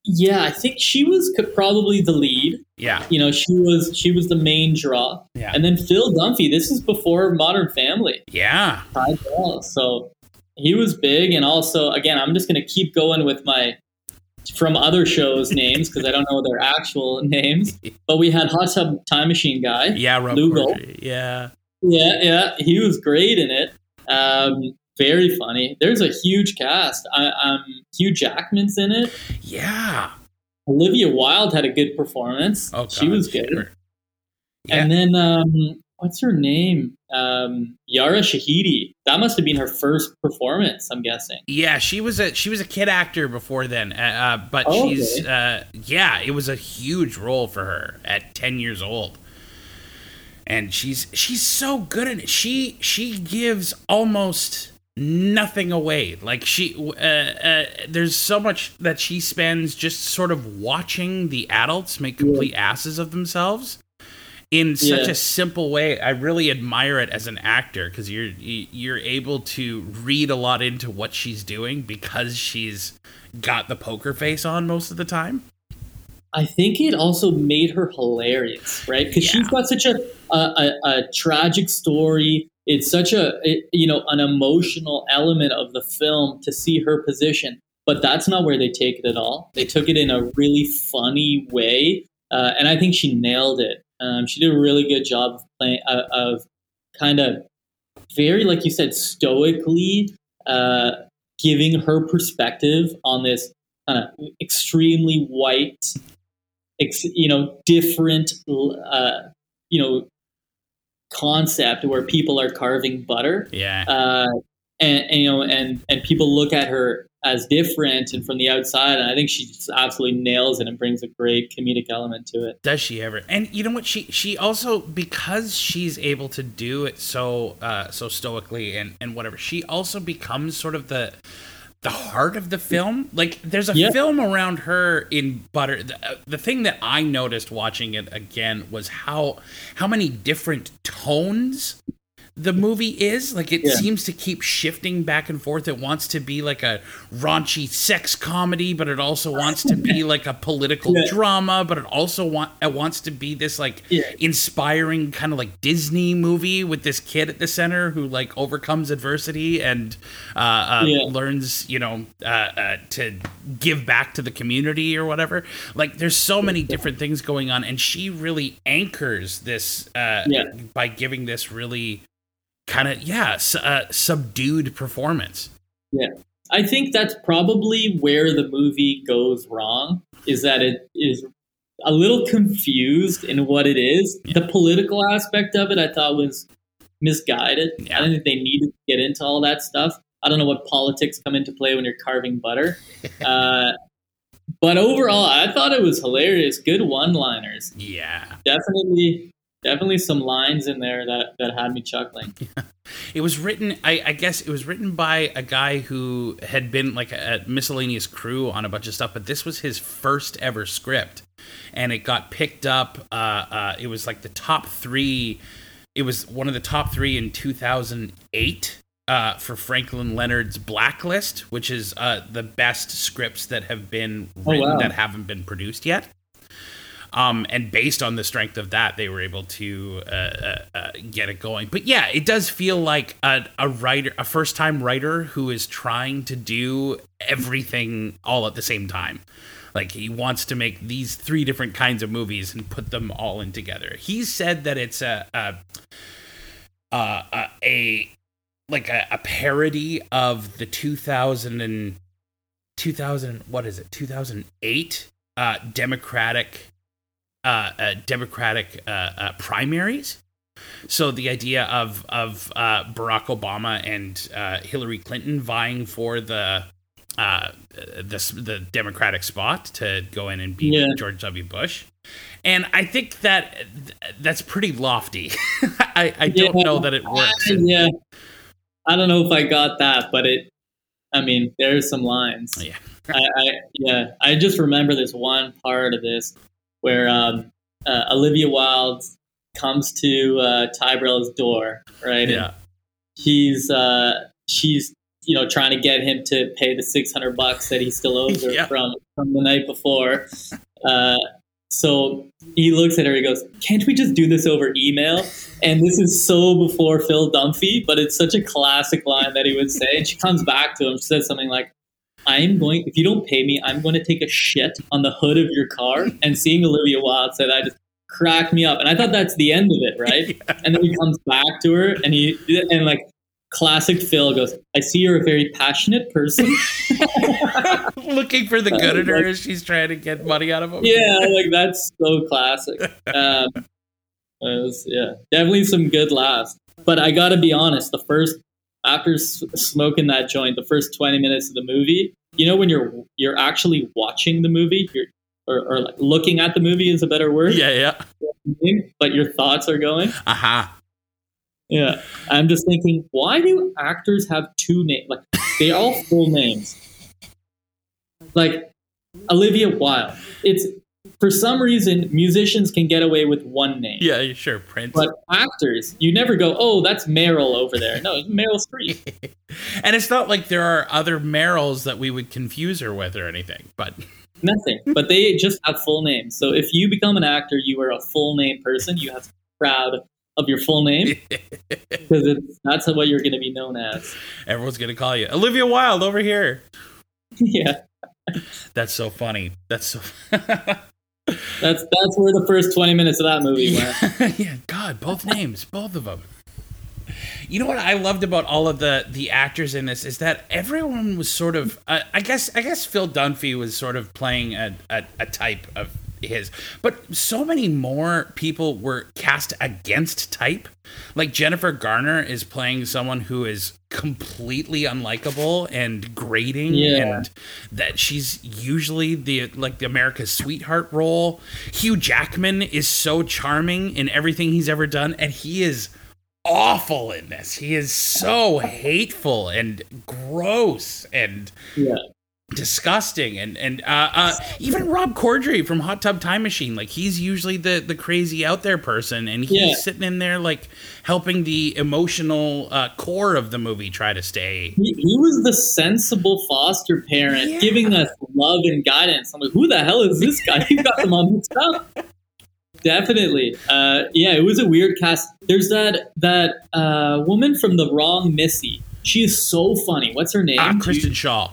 Yeah, I think she was probably the lead. Yeah, You know, she was she was the main draw. Yeah. And then Phil Dunphy. This is before Modern Family. yeah, So he was big, and also again, I'm just gonna keep going with my from other shows names because I don't know their actual names. But we had Hot Tub Time Machine guy. yeah. Rob Lugo. Yeah, Yeah, yeah, he was great in it. Um, very funny. There's a huge cast. I, um, Hugh Jackman's in it. yeah. Olivia Wilde had a good performance. Oh, she was good. sure. Yeah. And then um, what's her name? Um, Yara Shahidi. That must have been her first performance. I'm guessing. Yeah, she was a she was a kid actor before then, uh, uh, but Oh, she's okay. uh, yeah, it was a huge role for her at ten years old, and she's she's so good in it. She she gives almost nothing away. Like she, uh, uh, there's so much that she spends just sort of watching the adults make complete asses of themselves in such Yeah. a simple way. I really admire it as an actor because you're you- you're able to read a lot into what she's doing because she's got the poker face on most of the time. I think it also made her hilarious, right? Because Yeah. she's got such a, a, a, a tragic story. It's such a it, you know an emotional element of the film to see her position, but that's not where they take it at all. They took it in a really funny way, uh, and I think she nailed it. Um, she did a really good job of playing uh, of kind of very like you said stoically uh, giving her perspective on this kind of extremely white ex, you know different uh, you know concept where people are carving butter Yeah, uh, and, and you know and and people look at her as different and from the outside and i think she just absolutely nails it and brings a great comedic element to it does she ever? And you know what? She she also because she's able to do it so uh, so stoically and and whatever. She also becomes sort of the the heart of the film. Like there's a Yeah. film around her in Butter. The, uh, the thing that I noticed watching it again was how how many different tones the movie is. Like it Yeah. seems to keep shifting back and forth. It wants to be like a raunchy sex comedy, but it also wants to be like a political Yeah. drama, but it also want it wants to be this like Yeah. inspiring kind of like Disney movie with this kid at the center who like overcomes adversity and uh, uh, learns, you know, uh, uh, to give back to the community or whatever. Like, there's so many different things going on, and she really anchors this uh, by giving this really kind of yeah su- uh, subdued performance. Yeah. I think that's probably where the movie goes wrong is that it is a little confused in what it is. The political aspect of it I thought was misguided. Yeah. I don't think they needed to get into all that stuff. I don't know what politics come into play when you're carving butter. uh, but overall, I thought it was hilarious. Good one-liners. Yeah, Definitely, definitely some lines in there that, that had me chuckling. it was written. I, I guess it was written by a guy who had been like a, a miscellaneous crew on a bunch of stuff, but this was his first ever script, and it got picked up. Uh, uh, it was like the top three it was one of the top three in 2008 uh, for Franklin Leonard's Blacklist, which is uh, the best scripts that have been Oh, written wow. that haven't been produced yet. Um, and based on the strength of that, they were able to uh, uh, uh, get it going. But yeah, it does feel like a, a writer, a first-time writer who is trying to do everything all at the same time. Like he wants to make these three different kinds of movies and put them all in together. He said that it's a a a, a, a like a, a parody of the 2000 and 2000 what is it 2008 uh, Democratic uh, uh, Democratic uh, uh, primaries. So the idea of of uh, Barack Obama and uh, Hillary Clinton vying for the uh, the the Democratic spot to go in and beat Yeah. George W. Bush, and I think that that's pretty lofty. I, I don't know that it works. yeah. I don't know if I got that, but it. I mean, there's some lines. Yeah. I, I yeah. I just remember this one part of this where um, uh, Olivia Wilde comes to uh, door, right? And Yeah. she's uh, she's you know trying to get him to pay the six hundred bucks that he still owes her Yeah. from from the night before. Uh, so he looks at her. He goes, "Can't we just do this over email?" And this is so before Phil Dunphy, but it's such a classic line that he would say. And she comes back to him. She says something like, "I'm going. If you don't pay me, I'm going to take a shit on the hood of your car." And seeing Olivia Wilde said, I just cracked me up. And I thought that's the end of it, right? And then he comes back to her, and he and like classic Phil goes, "I see you're a very passionate person." Looking for the good in her as she's trying to get money out of him. yeah, like that's so classic. Um, was, yeah, definitely some good laughs. But I got to be honest, the first after s- smoking that joint, the first twenty minutes of the movie, you know, when you're you're actually watching the movie, you're or, or like looking at the movie is a better word. Yeah, yeah. But your thoughts are going. Aha. Yeah, I'm just thinking, why do actors have two names? Like they all full names. Like Olivia Wilde. It's for some reason musicians can get away with one name. Yeah, sure, Prince. But actors, you never go, oh, that's Meryl over there. No, it's Meryl Streep. and it's not like there are other Meryls that we would confuse her with or anything. But Nothing. But they just have full names. So if you become an actor, you are a full name person. You have to be proud of your full name because it's, that's what you're going to be known as. everyone's gonna call you Olivia Wilde over here. yeah. That's so funny. That's so. That's that's where the first 20 minutes of that movie went. yeah, God, both names, both of them. You know what I loved about all of the the actors in this is that everyone was sort of. Uh, I guess I guess Phil Dunphy was sort of playing a, a, a type of his, but so many more people were cast against type. Like Jennifer Garner is playing someone who is completely unlikable and grating, Yeah. and that she's usually the like the America's sweetheart role. Hugh Jackman is so charming in everything he's ever done, and he is awful in this. He is so hateful and gross and Yeah. Disgusting and and uh, uh, even Rob Corddry from Hot Tub Time Machine like he's usually the the crazy out there person and he's Yeah. sitting in there like helping the emotional uh, core of the movie try to stay He, he was the sensible foster parent Yeah. giving us love and guidance. I'm like, who the hell is this guy? You got them on mixed up. Definitely. Uh, yeah, it was a weird cast. There's that that uh, woman from The Wrong Missy. She is so funny. What's her name? ah Kristen Schaal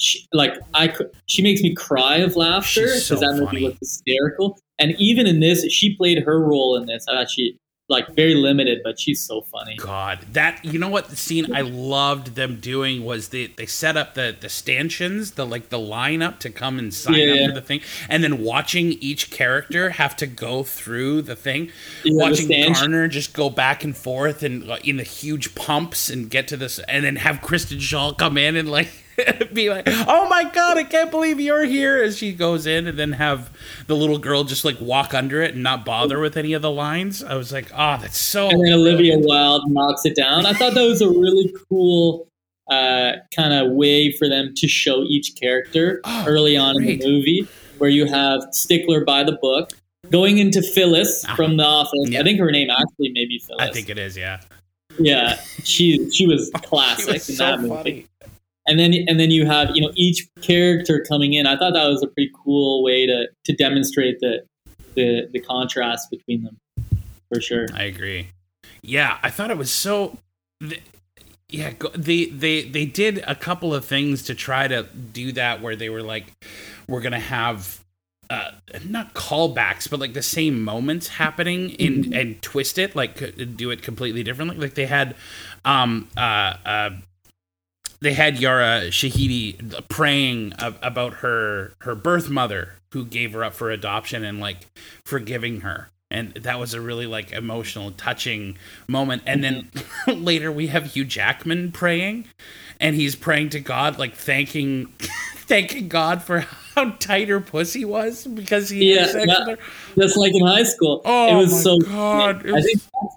she, like I, cou- she makes me cry of laughter because so that funny. movie was hysterical. And even in this, she played her role in this. I thought she like very limited, but she's so funny. God, that you know what the scene I loved them doing was they they set up the the stanchions, the like the lineup to come and sign Yeah, up yeah. for the thing, and then watching each character have to go through the thing, Yeah, the watching stanch- Garner just go back and forth and uh, in the huge pumps and get to this, and then have Kristen Schaal come in and like. be like, oh my god, I can't believe you're here as she goes in, and then have the little girl just like walk under it and not bother with any of the lines. I was like, oh, that's so. and then Olivia Wilde knocks it down. I thought that was a really cool uh, kind of way for them to show each character Oh, early on in the movie, where you have Stickler by the book, going into Phyllis from The Office. Yeah. I think her name actually may be Phyllis. I think it is. Yeah. Yeah, she she was She classic was in so that movie. funny. And then and then you have you know each character coming in. I thought that was a pretty cool way to to demonstrate the the the contrast between them, for sure. I agree. Yeah, I thought it was so. th- Yeah, they they they did a couple of things to try to do that where they were like, we're gonna have. Uh, not callbacks, but like the same moments happening in and twist it, like do it completely differently. Like they had, um, uh, uh, they had Yara Shahidi praying about her her birth mother who gave her up for adoption and like forgiving her and that was a really like emotional touching moment and then later we have Hugh Jackman praying and he's praying to God like thanking thanking God for how tight her pussy was because he Yeah, had sex that- with her. Just like in high school, Oh it was my so. God, it I think that's,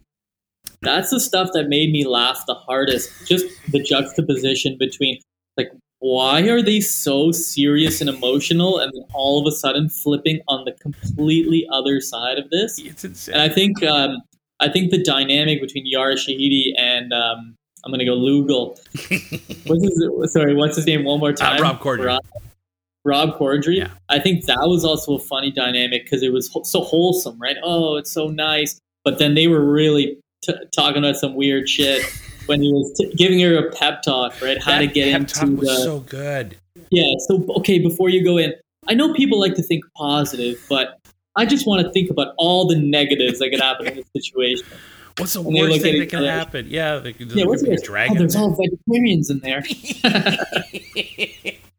that's the stuff that made me laugh the hardest. Just the juxtaposition between like why are they so serious and emotional, and then all of a sudden flipping on the completely other side of this. It's insane. And I think um, I think the dynamic between Yara Shahidi and um, I'm gonna go Lugal. what's his, sorry, what's his name? One more time. Uh, Rob Corddry. Rob, Rob Corddry. Yeah. I think that was also a funny dynamic because it was ho- so wholesome, right? Oh, it's so nice. But then they were really t- talking about some weird shit when he was t- giving her a pep talk, right? How to That get pep into talk was the so good. yeah. So okay, before you go in, I know people like to think positive, but I just want to think about all the negatives that could happen in this situation. What's the And they worst thing at that can happen? Yeah, the, the, Yeah, what's the? Oh, there's all vegetarians in there.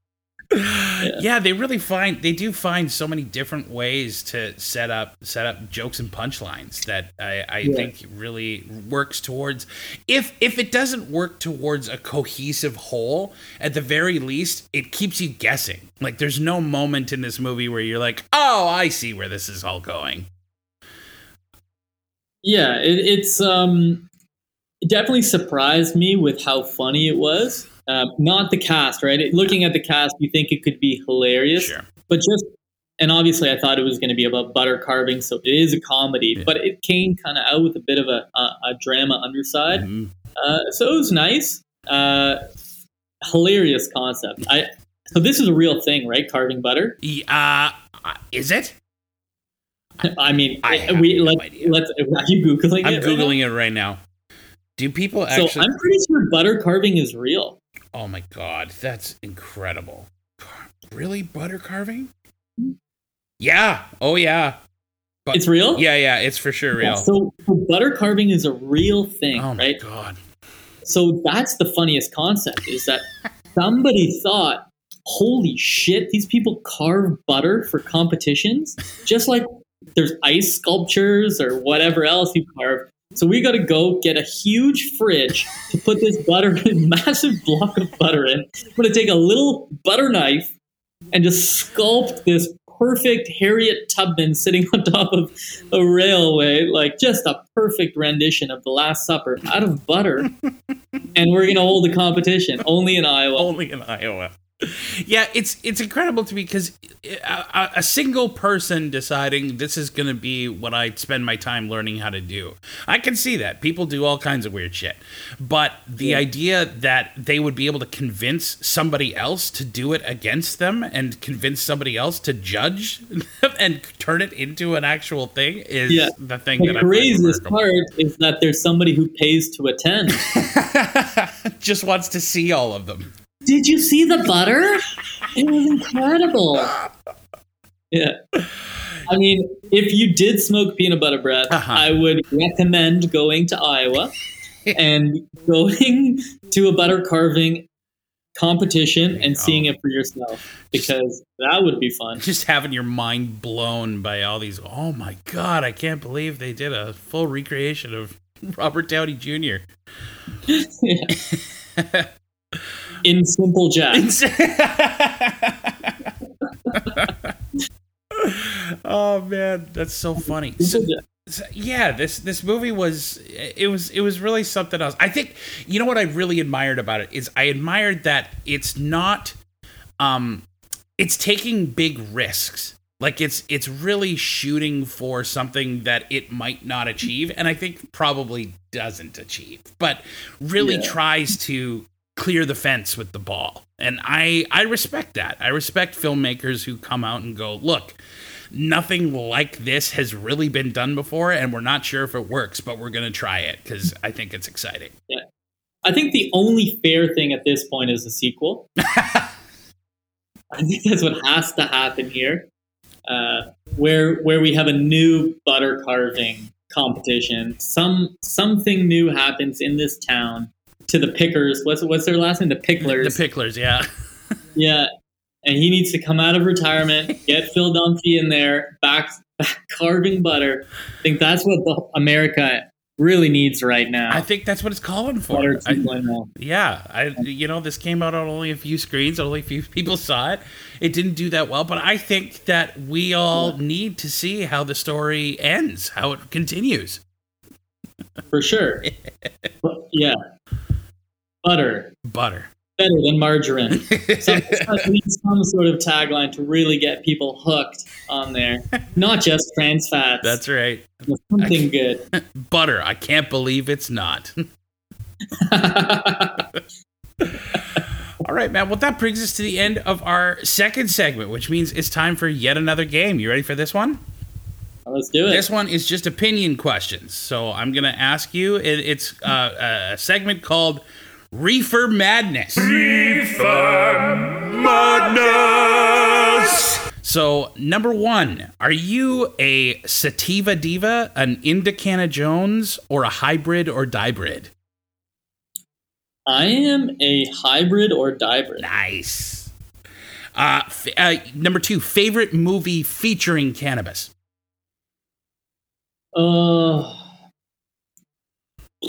yeah. they really find they do find so many different ways to set up set up jokes and punchlines that I, I Yeah. think really works towards if if it doesn't work towards a cohesive whole, at the very least, it keeps you guessing. Like there's no moment in this movie where you're like, oh, I see where this is all going. Yeah, it, it's um, it definitely surprised me with how funny it was. Um, not the cast, right? It, looking at the cast, you think it could be hilarious, Sure. but just and obviously, I thought it was going to be about butter carving, so it is a comedy, Yeah. but it came kind of out with a bit of a, a, a drama underside. Mhm. Uh, so it was nice, uh, hilarious concept. I so this is a real thing, right? Carving butter. Uh, is it? I mean, I we no let, let's. Are you googling I'm it? right googling it right now. Do people So actually? I'm pretty sure butter carving is real. Oh my god, that's incredible. Car- Really butter carving? Yeah. Oh yeah. But- It's real. Yeah, yeah, it's for sure real. So, so butter carving is a real thing, oh my right? god. So that's the funniest concept is that somebody thought, holy shit, these people carve butter for competitions, just like there's ice sculptures or whatever else you carve. So we got to go get a huge fridge to put this butter, massive block of butter in. I'm going to take a little butter knife and just sculpt this perfect Harriet Tubman sitting on top of a railway, like just a perfect rendition of the Last Supper out of butter. and we're going to hold a competition only in Iowa. Only in Iowa. Yeah, it's it's incredible to me because a, uh, a- a single person deciding this is going to be what I spend my time learning how to do. I can see that people do all kinds of weird shit, but the idea that they would be able to convince somebody else to do it against them and convince somebody else to judge and turn it into an actual thing is Yeah. the thing The that craziest part is that there's somebody who pays to attend. Just wants to see all of them. Did you see the butter? It was incredible. Yeah. I mean, if you did smoke peanut butter breath, Uh-huh. I would recommend going to Iowa and going to a butter carving competition and seeing it for yourself because that would be fun. just having your mind blown by all these. Oh my god! I can't believe they did a full recreation of Robert Downey Jr. In Simple Jack. oh man, that's so funny. So, so, yeah, this this movie was it was it was really something else. I think you know what I really admired about it is I admired that it's not um it's taking big risks. Like it's it's really shooting for something that it might not achieve, and I think probably doesn't achieve, but really Yeah. tries to clear the fence with the ball. And I I respect that. I respect filmmakers who come out and go, look, nothing like this has really been done before, and we're not sure if it works, but we're gonna try it because I think it's exciting. Yeah. I think the only fair thing at this point is a sequel. I think that's what has to happen here, uh, where where we have a new butter carving competition. Some something new happens in this town to the pickers. What's what's their last name? The picklers. The picklers, yeah. yeah, and he needs to come out of retirement, get Phil Dunphy in there, back, back carving butter. I think that's what the, America really needs right now. I think that's what it's calling for. butter I- oh. Yeah, I you know this came out on only a few screens, only a few people saw it. It didn't do that well, but I think that we all need to see how the story ends, how it continues. for sure. Yeah, butter Butter. better than margarine. Some, some sort of tagline to really get people hooked on there, not just trans fats. That's right. but something good. Butter. I can't believe it's not. All right, man. Well, that brings us to the end of our second segment, which means it's time for yet another game. You ready for this one? Let's do it. This one is just opinion questions. So I'm going to ask you. It, it's uh, a segment called Reefer Madness. So, number one, are you a sativa diva, an Indicana Jones, or a hybrid or dybrid? I am a hybrid or dybrid. Nice. Uh, f- uh, number two, favorite movie featuring cannabis? Uh,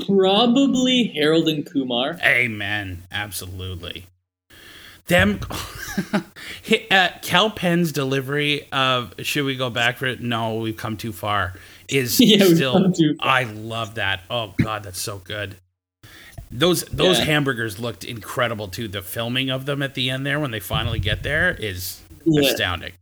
probably Harold and Kumar. Amen. Absolutely. Them, uh, Kal Penn's delivery of "Should we go back for it?" No, we've come too far. Is Yeah, still. I love that. Oh God, that's so good. Those those Yeah. hamburgers looked incredible too. The filming of them at the end there when they finally get there is Yeah. astounding.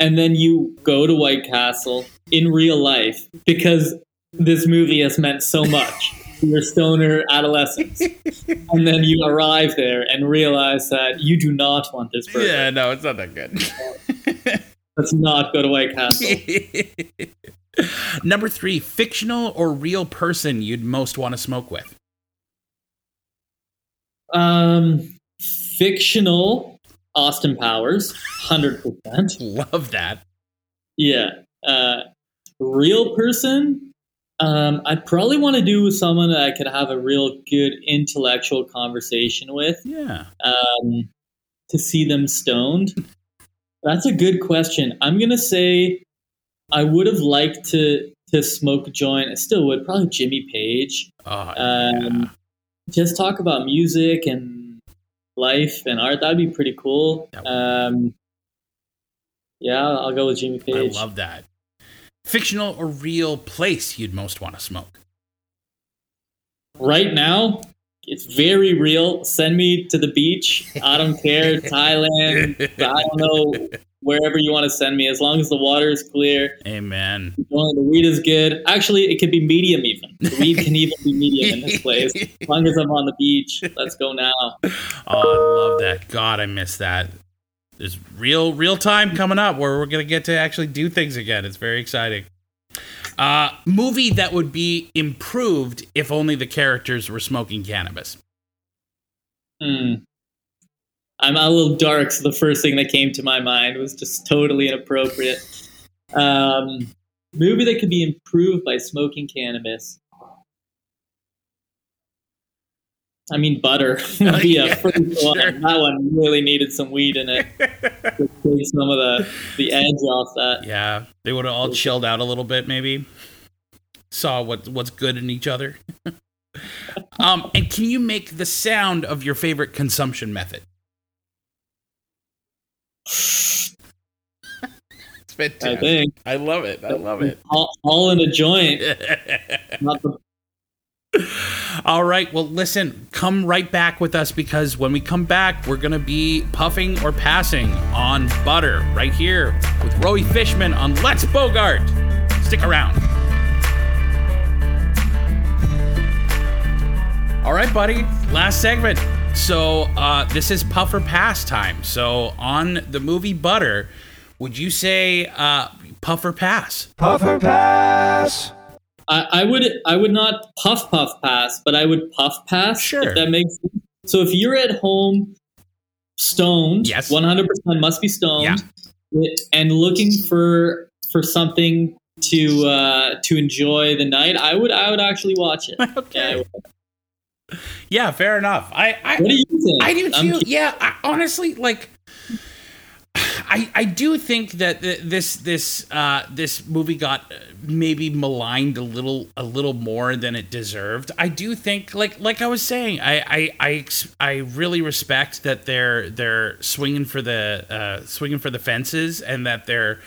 And then you go to White Castle in real life because this movie has meant so much to your stoner adolescence. and then you arrive there and realize that you do not want this burger. Yeah, no, it's not that good. Let's not go to White Castle. Number three, fictional or real person you'd most want to smoke with. Um, fictional Austin Powers, 100%. Love that. Yeah. Uh, real person, um, I'd probably want to do with someone that I could have a real good intellectual conversation with Yeah. um, to see them stoned. That's a good question. I'm going to say I would have liked to to smoke a joint. I still would. Probably Jimmy Page. Oh, Um, yeah. just talk about music and life and art. That'd be pretty cool. Would- Um, yeah, I'll go with Jimmy Page. I love that. Fictional or real place you'd most want to smoke. right now, it's very real. Send me to the beach. I don't care. Thailand. I don't know. Wherever you want to send me, as long as the water is clear, Amen. the weed is good. Actually, it could be medium even. The weed can even be medium in this place. As long as I'm on the beach, let's go now. Oh, I love that. God, I miss that. There's real real time coming up where we're gonna get to actually do things again. It's very exciting. Uh, movie that would be improved if only the characters were smoking cannabis. Hmm. I'm a little dark, so the first thing that came to my mind was just totally inappropriate. Um, movie that could be improved by smoking cannabis. I mean, butter would be a Yeah, sure. one. That one really needed some weed in it to take some of the, the edge off that. Yeah, they would have all chilled out a little bit, maybe. Saw what what's good in each other. um, and can you make the sound of your favorite consumption method? it's I fantastic. think I love it. I love it. all, all in a joint. All right. Well, listen, come right back with us because when we come back, we're going to be puffing or passing on butter right here with Roey Fishman on Let's Bogart. Stick around. All right, buddy. Last segment. So, uh, this is puff or pass time. So, on the movie Butter, would you say uh, puff or pass? Puffer pass. I, I would I would not puff puff pass, but I would puff pass. Sure. If that makes sense. So if you're at home stoned, Yes. 100% must be stoned, and looking for for something to uh, to enjoy the night, I would I would actually watch it. Okay. Yeah. Yeah, fair enough. I, I What do you think? I do too. yeah, I, honestly, like, I I do think that th- this this uh, this movie got uh, maybe maligned a little a little more than it deserved. I do think, like like I was saying, I I I, I really respect that they're they're swinging for the uh, swinging for the fences and that they're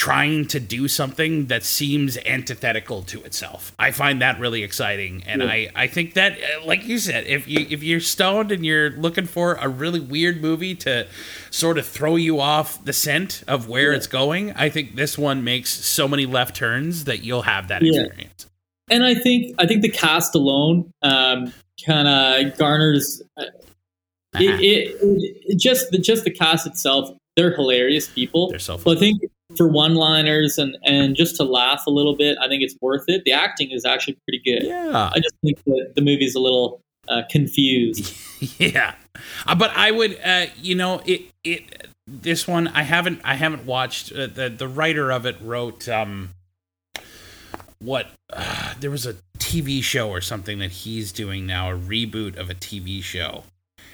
trying to do something that seems antithetical to itself. I find that really exciting, and I, I think that, uh, like you said, if you if you're stoned and you're looking for a really weird movie to sort of throw you off the scent of where it's going, I think this one makes so many left turns that you'll have that Yeah. experience. and I think I think the cast alone um, kind of garners uh, Uh-huh. it, it, it just the just the cast itself. They're hilarious people. They're so So I think for one-liners and and just to laugh a little bit, I think it's worth it. The acting is actually pretty good. Yeah. I just think that the movie's a little uh, confused. yeah uh, but i would uh you know it it this one i haven't i haven't watched uh, the the writer of it wrote um what uh, there was a tv show or something that he's doing now a reboot of a tv show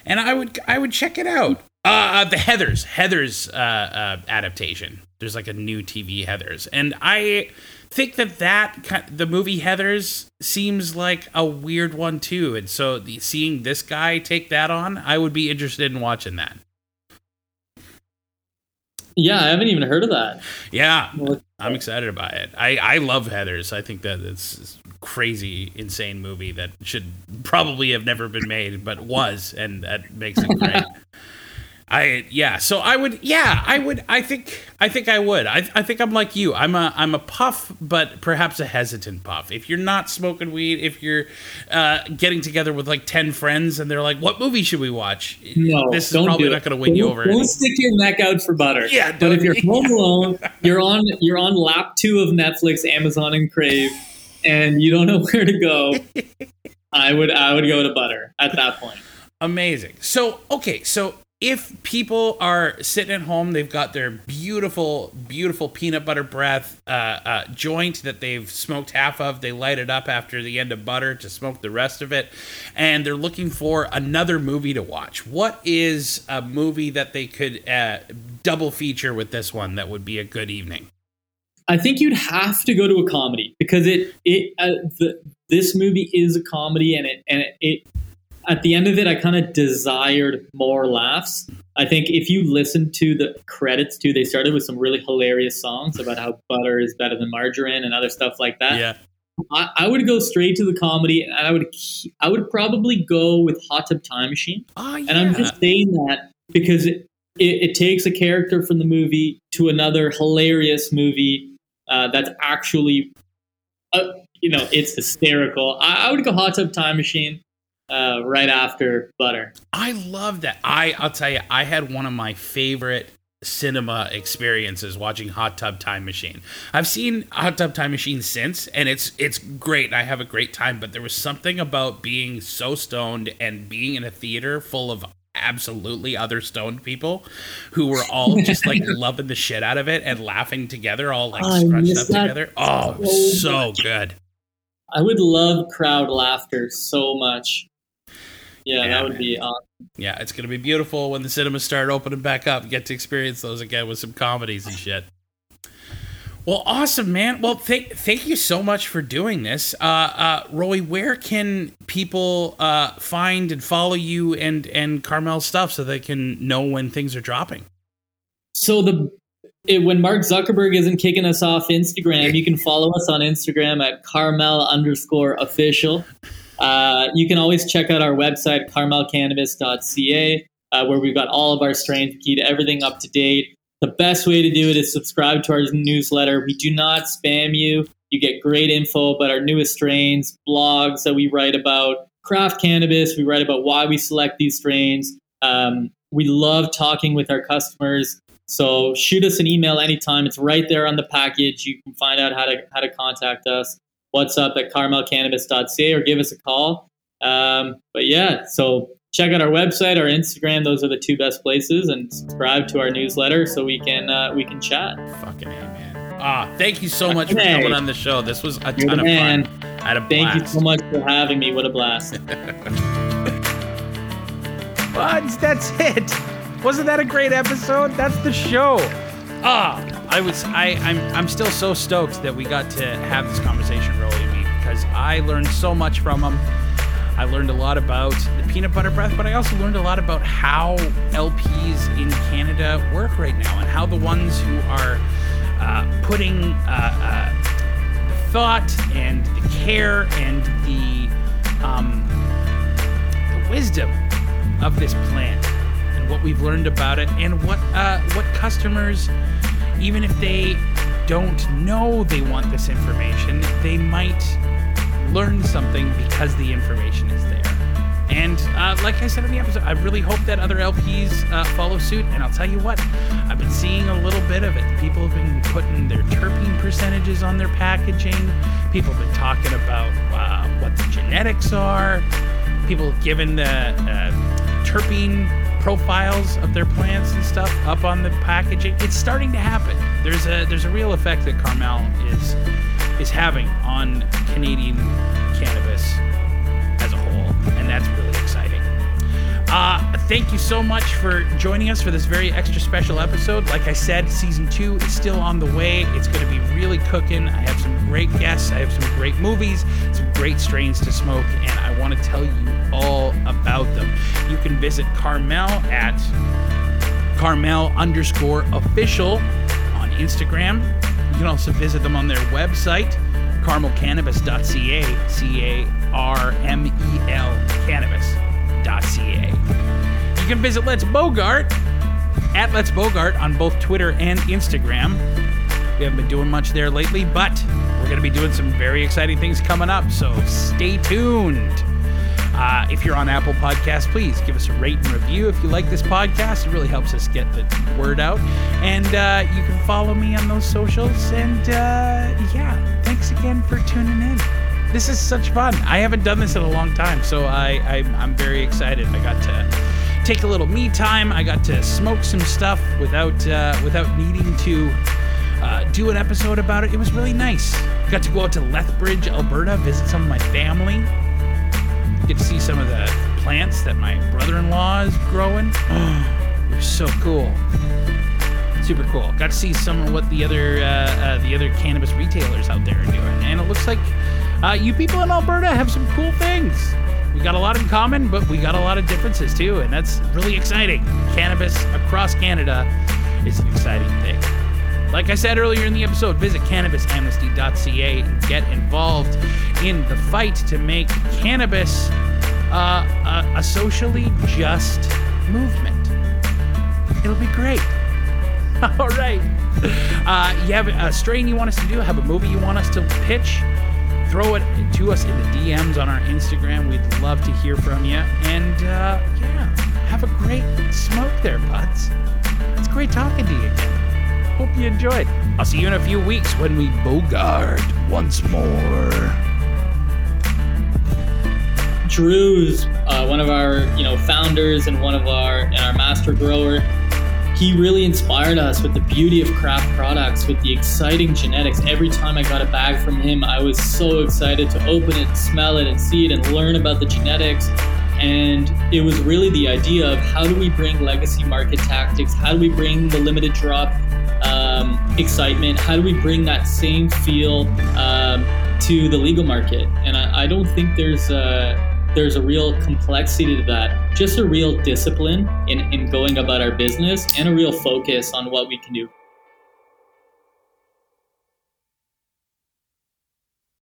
and i would i would check it out uh, uh the heathers heathers uh, uh adaptation there's like a new tv heathers and i think that that the movie Heather's seems like a weird one too, and so the, seeing this guy take that on, I would be interested in watching that. Yeah, I haven't even heard of that. Yeah, I'm excited about it. I I love Heather's. I think that it's a crazy, insane movie that should probably have never been made, but was, and that makes it great. I yeah, so I would yeah, I would I think I think I would. I I think I'm like you. I'm a I'm a puff, but perhaps a hesitant puff. If you're not smoking weed, if you're uh, getting together with like ten friends and they're like, "What movie should we watch?" No, this is probably not going to win you Don't- over. Don't stick your neck out for butter. Yeah, but if you're home alone, you're on you're on lap two of Netflix, Amazon, and Crave, and you don't know where to go. I would I would go to butter at that point. Amazing. So, okay, so if people are sitting at home, they've got their beautiful, beautiful peanut butter breath uh, uh, joint that they've smoked half of. They light it up after the end of butter to smoke the rest of it, and they're looking for another movie to watch. What is a movie that they could uh, double feature with this one that would be a good evening? I think you'd have to go to a comedy because it it uh, the, this movie is a comedy and it and it, it at the end of it I kind of desired more laughs. I think if you listen to the credits too, they started with some really hilarious songs about how butter is better than margarine and other stuff like that. Yeah. I, I would go straight to the comedy and I would I would probably go with Hot Tub Time Machine. Oh, yeah. And I'm just saying that because it, it, it takes a character from the movie to another hilarious movie uh, that's actually, uh, you know, it's hysterical. I, I would go Hot Tub Time Machine uh, right after Butter. I love that. I I'll tell you, I had one of my favorite cinema experiences watching Hot Tub Time Machine. I've seen Hot Tub Time Machine since, and it's it's great. and I have a great time, but there was something about being so stoned and being in a theater full of absolutely other stoned people who were all just like loving the shit out of it and laughing together, all like I scrunched up together. Oh, so so good. I would love crowd laughter so much. Yeah, Yeah, that would man. be awesome. Yeah, it's gonna be beautiful when the cinemas start opening back up. Get to experience those again with some comedies and shit. Well, awesome, man. Well, thank thank you so much for doing this, uh, uh, Roey. Where can people uh, find and follow you and and Carmel's stuff so they can know when things are dropping? So the it, when Mark Zuckerberg isn't kicking us off Instagram, you can follow us on Instagram at Carmel underscore official. Uh, you can always check out our website, carmelcannabis.ca, uh, where we've got all of our strains. Keep everything up to date. The best way to do it is subscribe to our newsletter. We do not spam you. You get great info about our newest strains, blogs that we write about, craft cannabis. We write about why we select these strains. Um, we love talking with our customers. So shoot us an email anytime. It's right there on the package. You can find out how to how to contact us. What's up at carmelcannabis.ca or give us a call. Um, but yeah, so check out our website, our Instagram. Those are the two best places, and subscribe to our newsletter so we can uh, we can chat. Fucking A, man. Ah, thank you so much for coming on the show. This was a You're ton of man. fun. I had a Thank you so much for having me. What a blast. Buds, that's it. Wasn't that a great episode? That's the show. Ah, I was I I'm I'm still so stoked that we got to have this conversation, Roey and me, because I learned so much from him. I learned a lot about the peanut butter breath, but I also learned a lot about how LPs in Canada work right now and how the ones who are uh, putting uh, uh, thought and the care and the um, the wisdom of this plant and what we've learned about it and what uh, what customers, even if they don't know they want this information, they might learn something because the information is there. And uh, like I said in the episode, I really hope that other LPs uh, follow suit. And I'll tell you what, I've been seeing a little bit of it. People have been putting their terpene percentages on their packaging. People have been talking about uh, what the genetics are. People have given the uh, terpene profiles of their plants and stuff up on the packaging. It's starting to happen. There's a there's a real effect that Carmel is is having on Canadian cannabis as a whole, and that's really exciting. Uh, thank you so much for joining us for this very extra special episode. Like I said, season two is still on the way. It's going to be really cooking. I have some great guests. I have some great movies, some great strains to smoke, and I want to tell you all about them. You can visit Carmel at Carmel underscore official on Instagram. You can also visit them on their website, carmelcannabis.ca, C A R M E L cannabis.ca. You can visit Let's Bogart at Let's Bogart on both Twitter and Instagram. We haven't been doing much there lately, but we're going to be doing some very exciting things coming up, so stay tuned. Uh, if you're on Apple Podcasts, please give us a rate and review if you like this podcast. It really helps us get the word out. And uh, you can follow me on those socials. And uh, yeah, thanks again for tuning in. This is such fun. I haven't done this in a long time, so I, I I'm very excited. I got to take a little me time. I got to smoke some stuff without uh, without needing to uh, do an episode about it. It was really nice. Got to go out to Lethbridge, Alberta, visit some of my family. Get to see some of the plants that my brother-in-law is growing. it was so cool. Super cool. Got to see some of what the other uh, uh, the other cannabis retailers out there are doing, and it looks like uh, you people in Alberta have some cool things. We got a lot in common, but we got a lot of differences too, and that's really exciting. Cannabis across Canada is an exciting thing. Like I said earlier in the episode, visit cannabisamnesty.ca and get involved in the fight to make cannabis uh, a, a socially just movement. It'll be great. All right. Uh, you have a strain you want us to do, have a movie you want us to pitch, throw it to us in the DMs on our Instagram. We'd love to hear from you. And uh, yeah, have a great smoke there, buds. It's great talking to you again. Hope you enjoyed. I'll see you in a few weeks when we bogart once more. Drew's uh, one of our you know founders and one of our and our master grower. He really inspired us with the beauty of craft products, with the exciting genetics. Every time I got a bag from him, I was so excited to open it, smell it, and see it, and learn about the genetics. And it was really the idea of how do we bring legacy market tactics? How do we bring the limited drop um, excitement? How do we bring that same feel um, to the legal market? And I, I don't think there's a there's a real complexity to that. Just a real discipline in, in going about our business and a real focus on what we can do.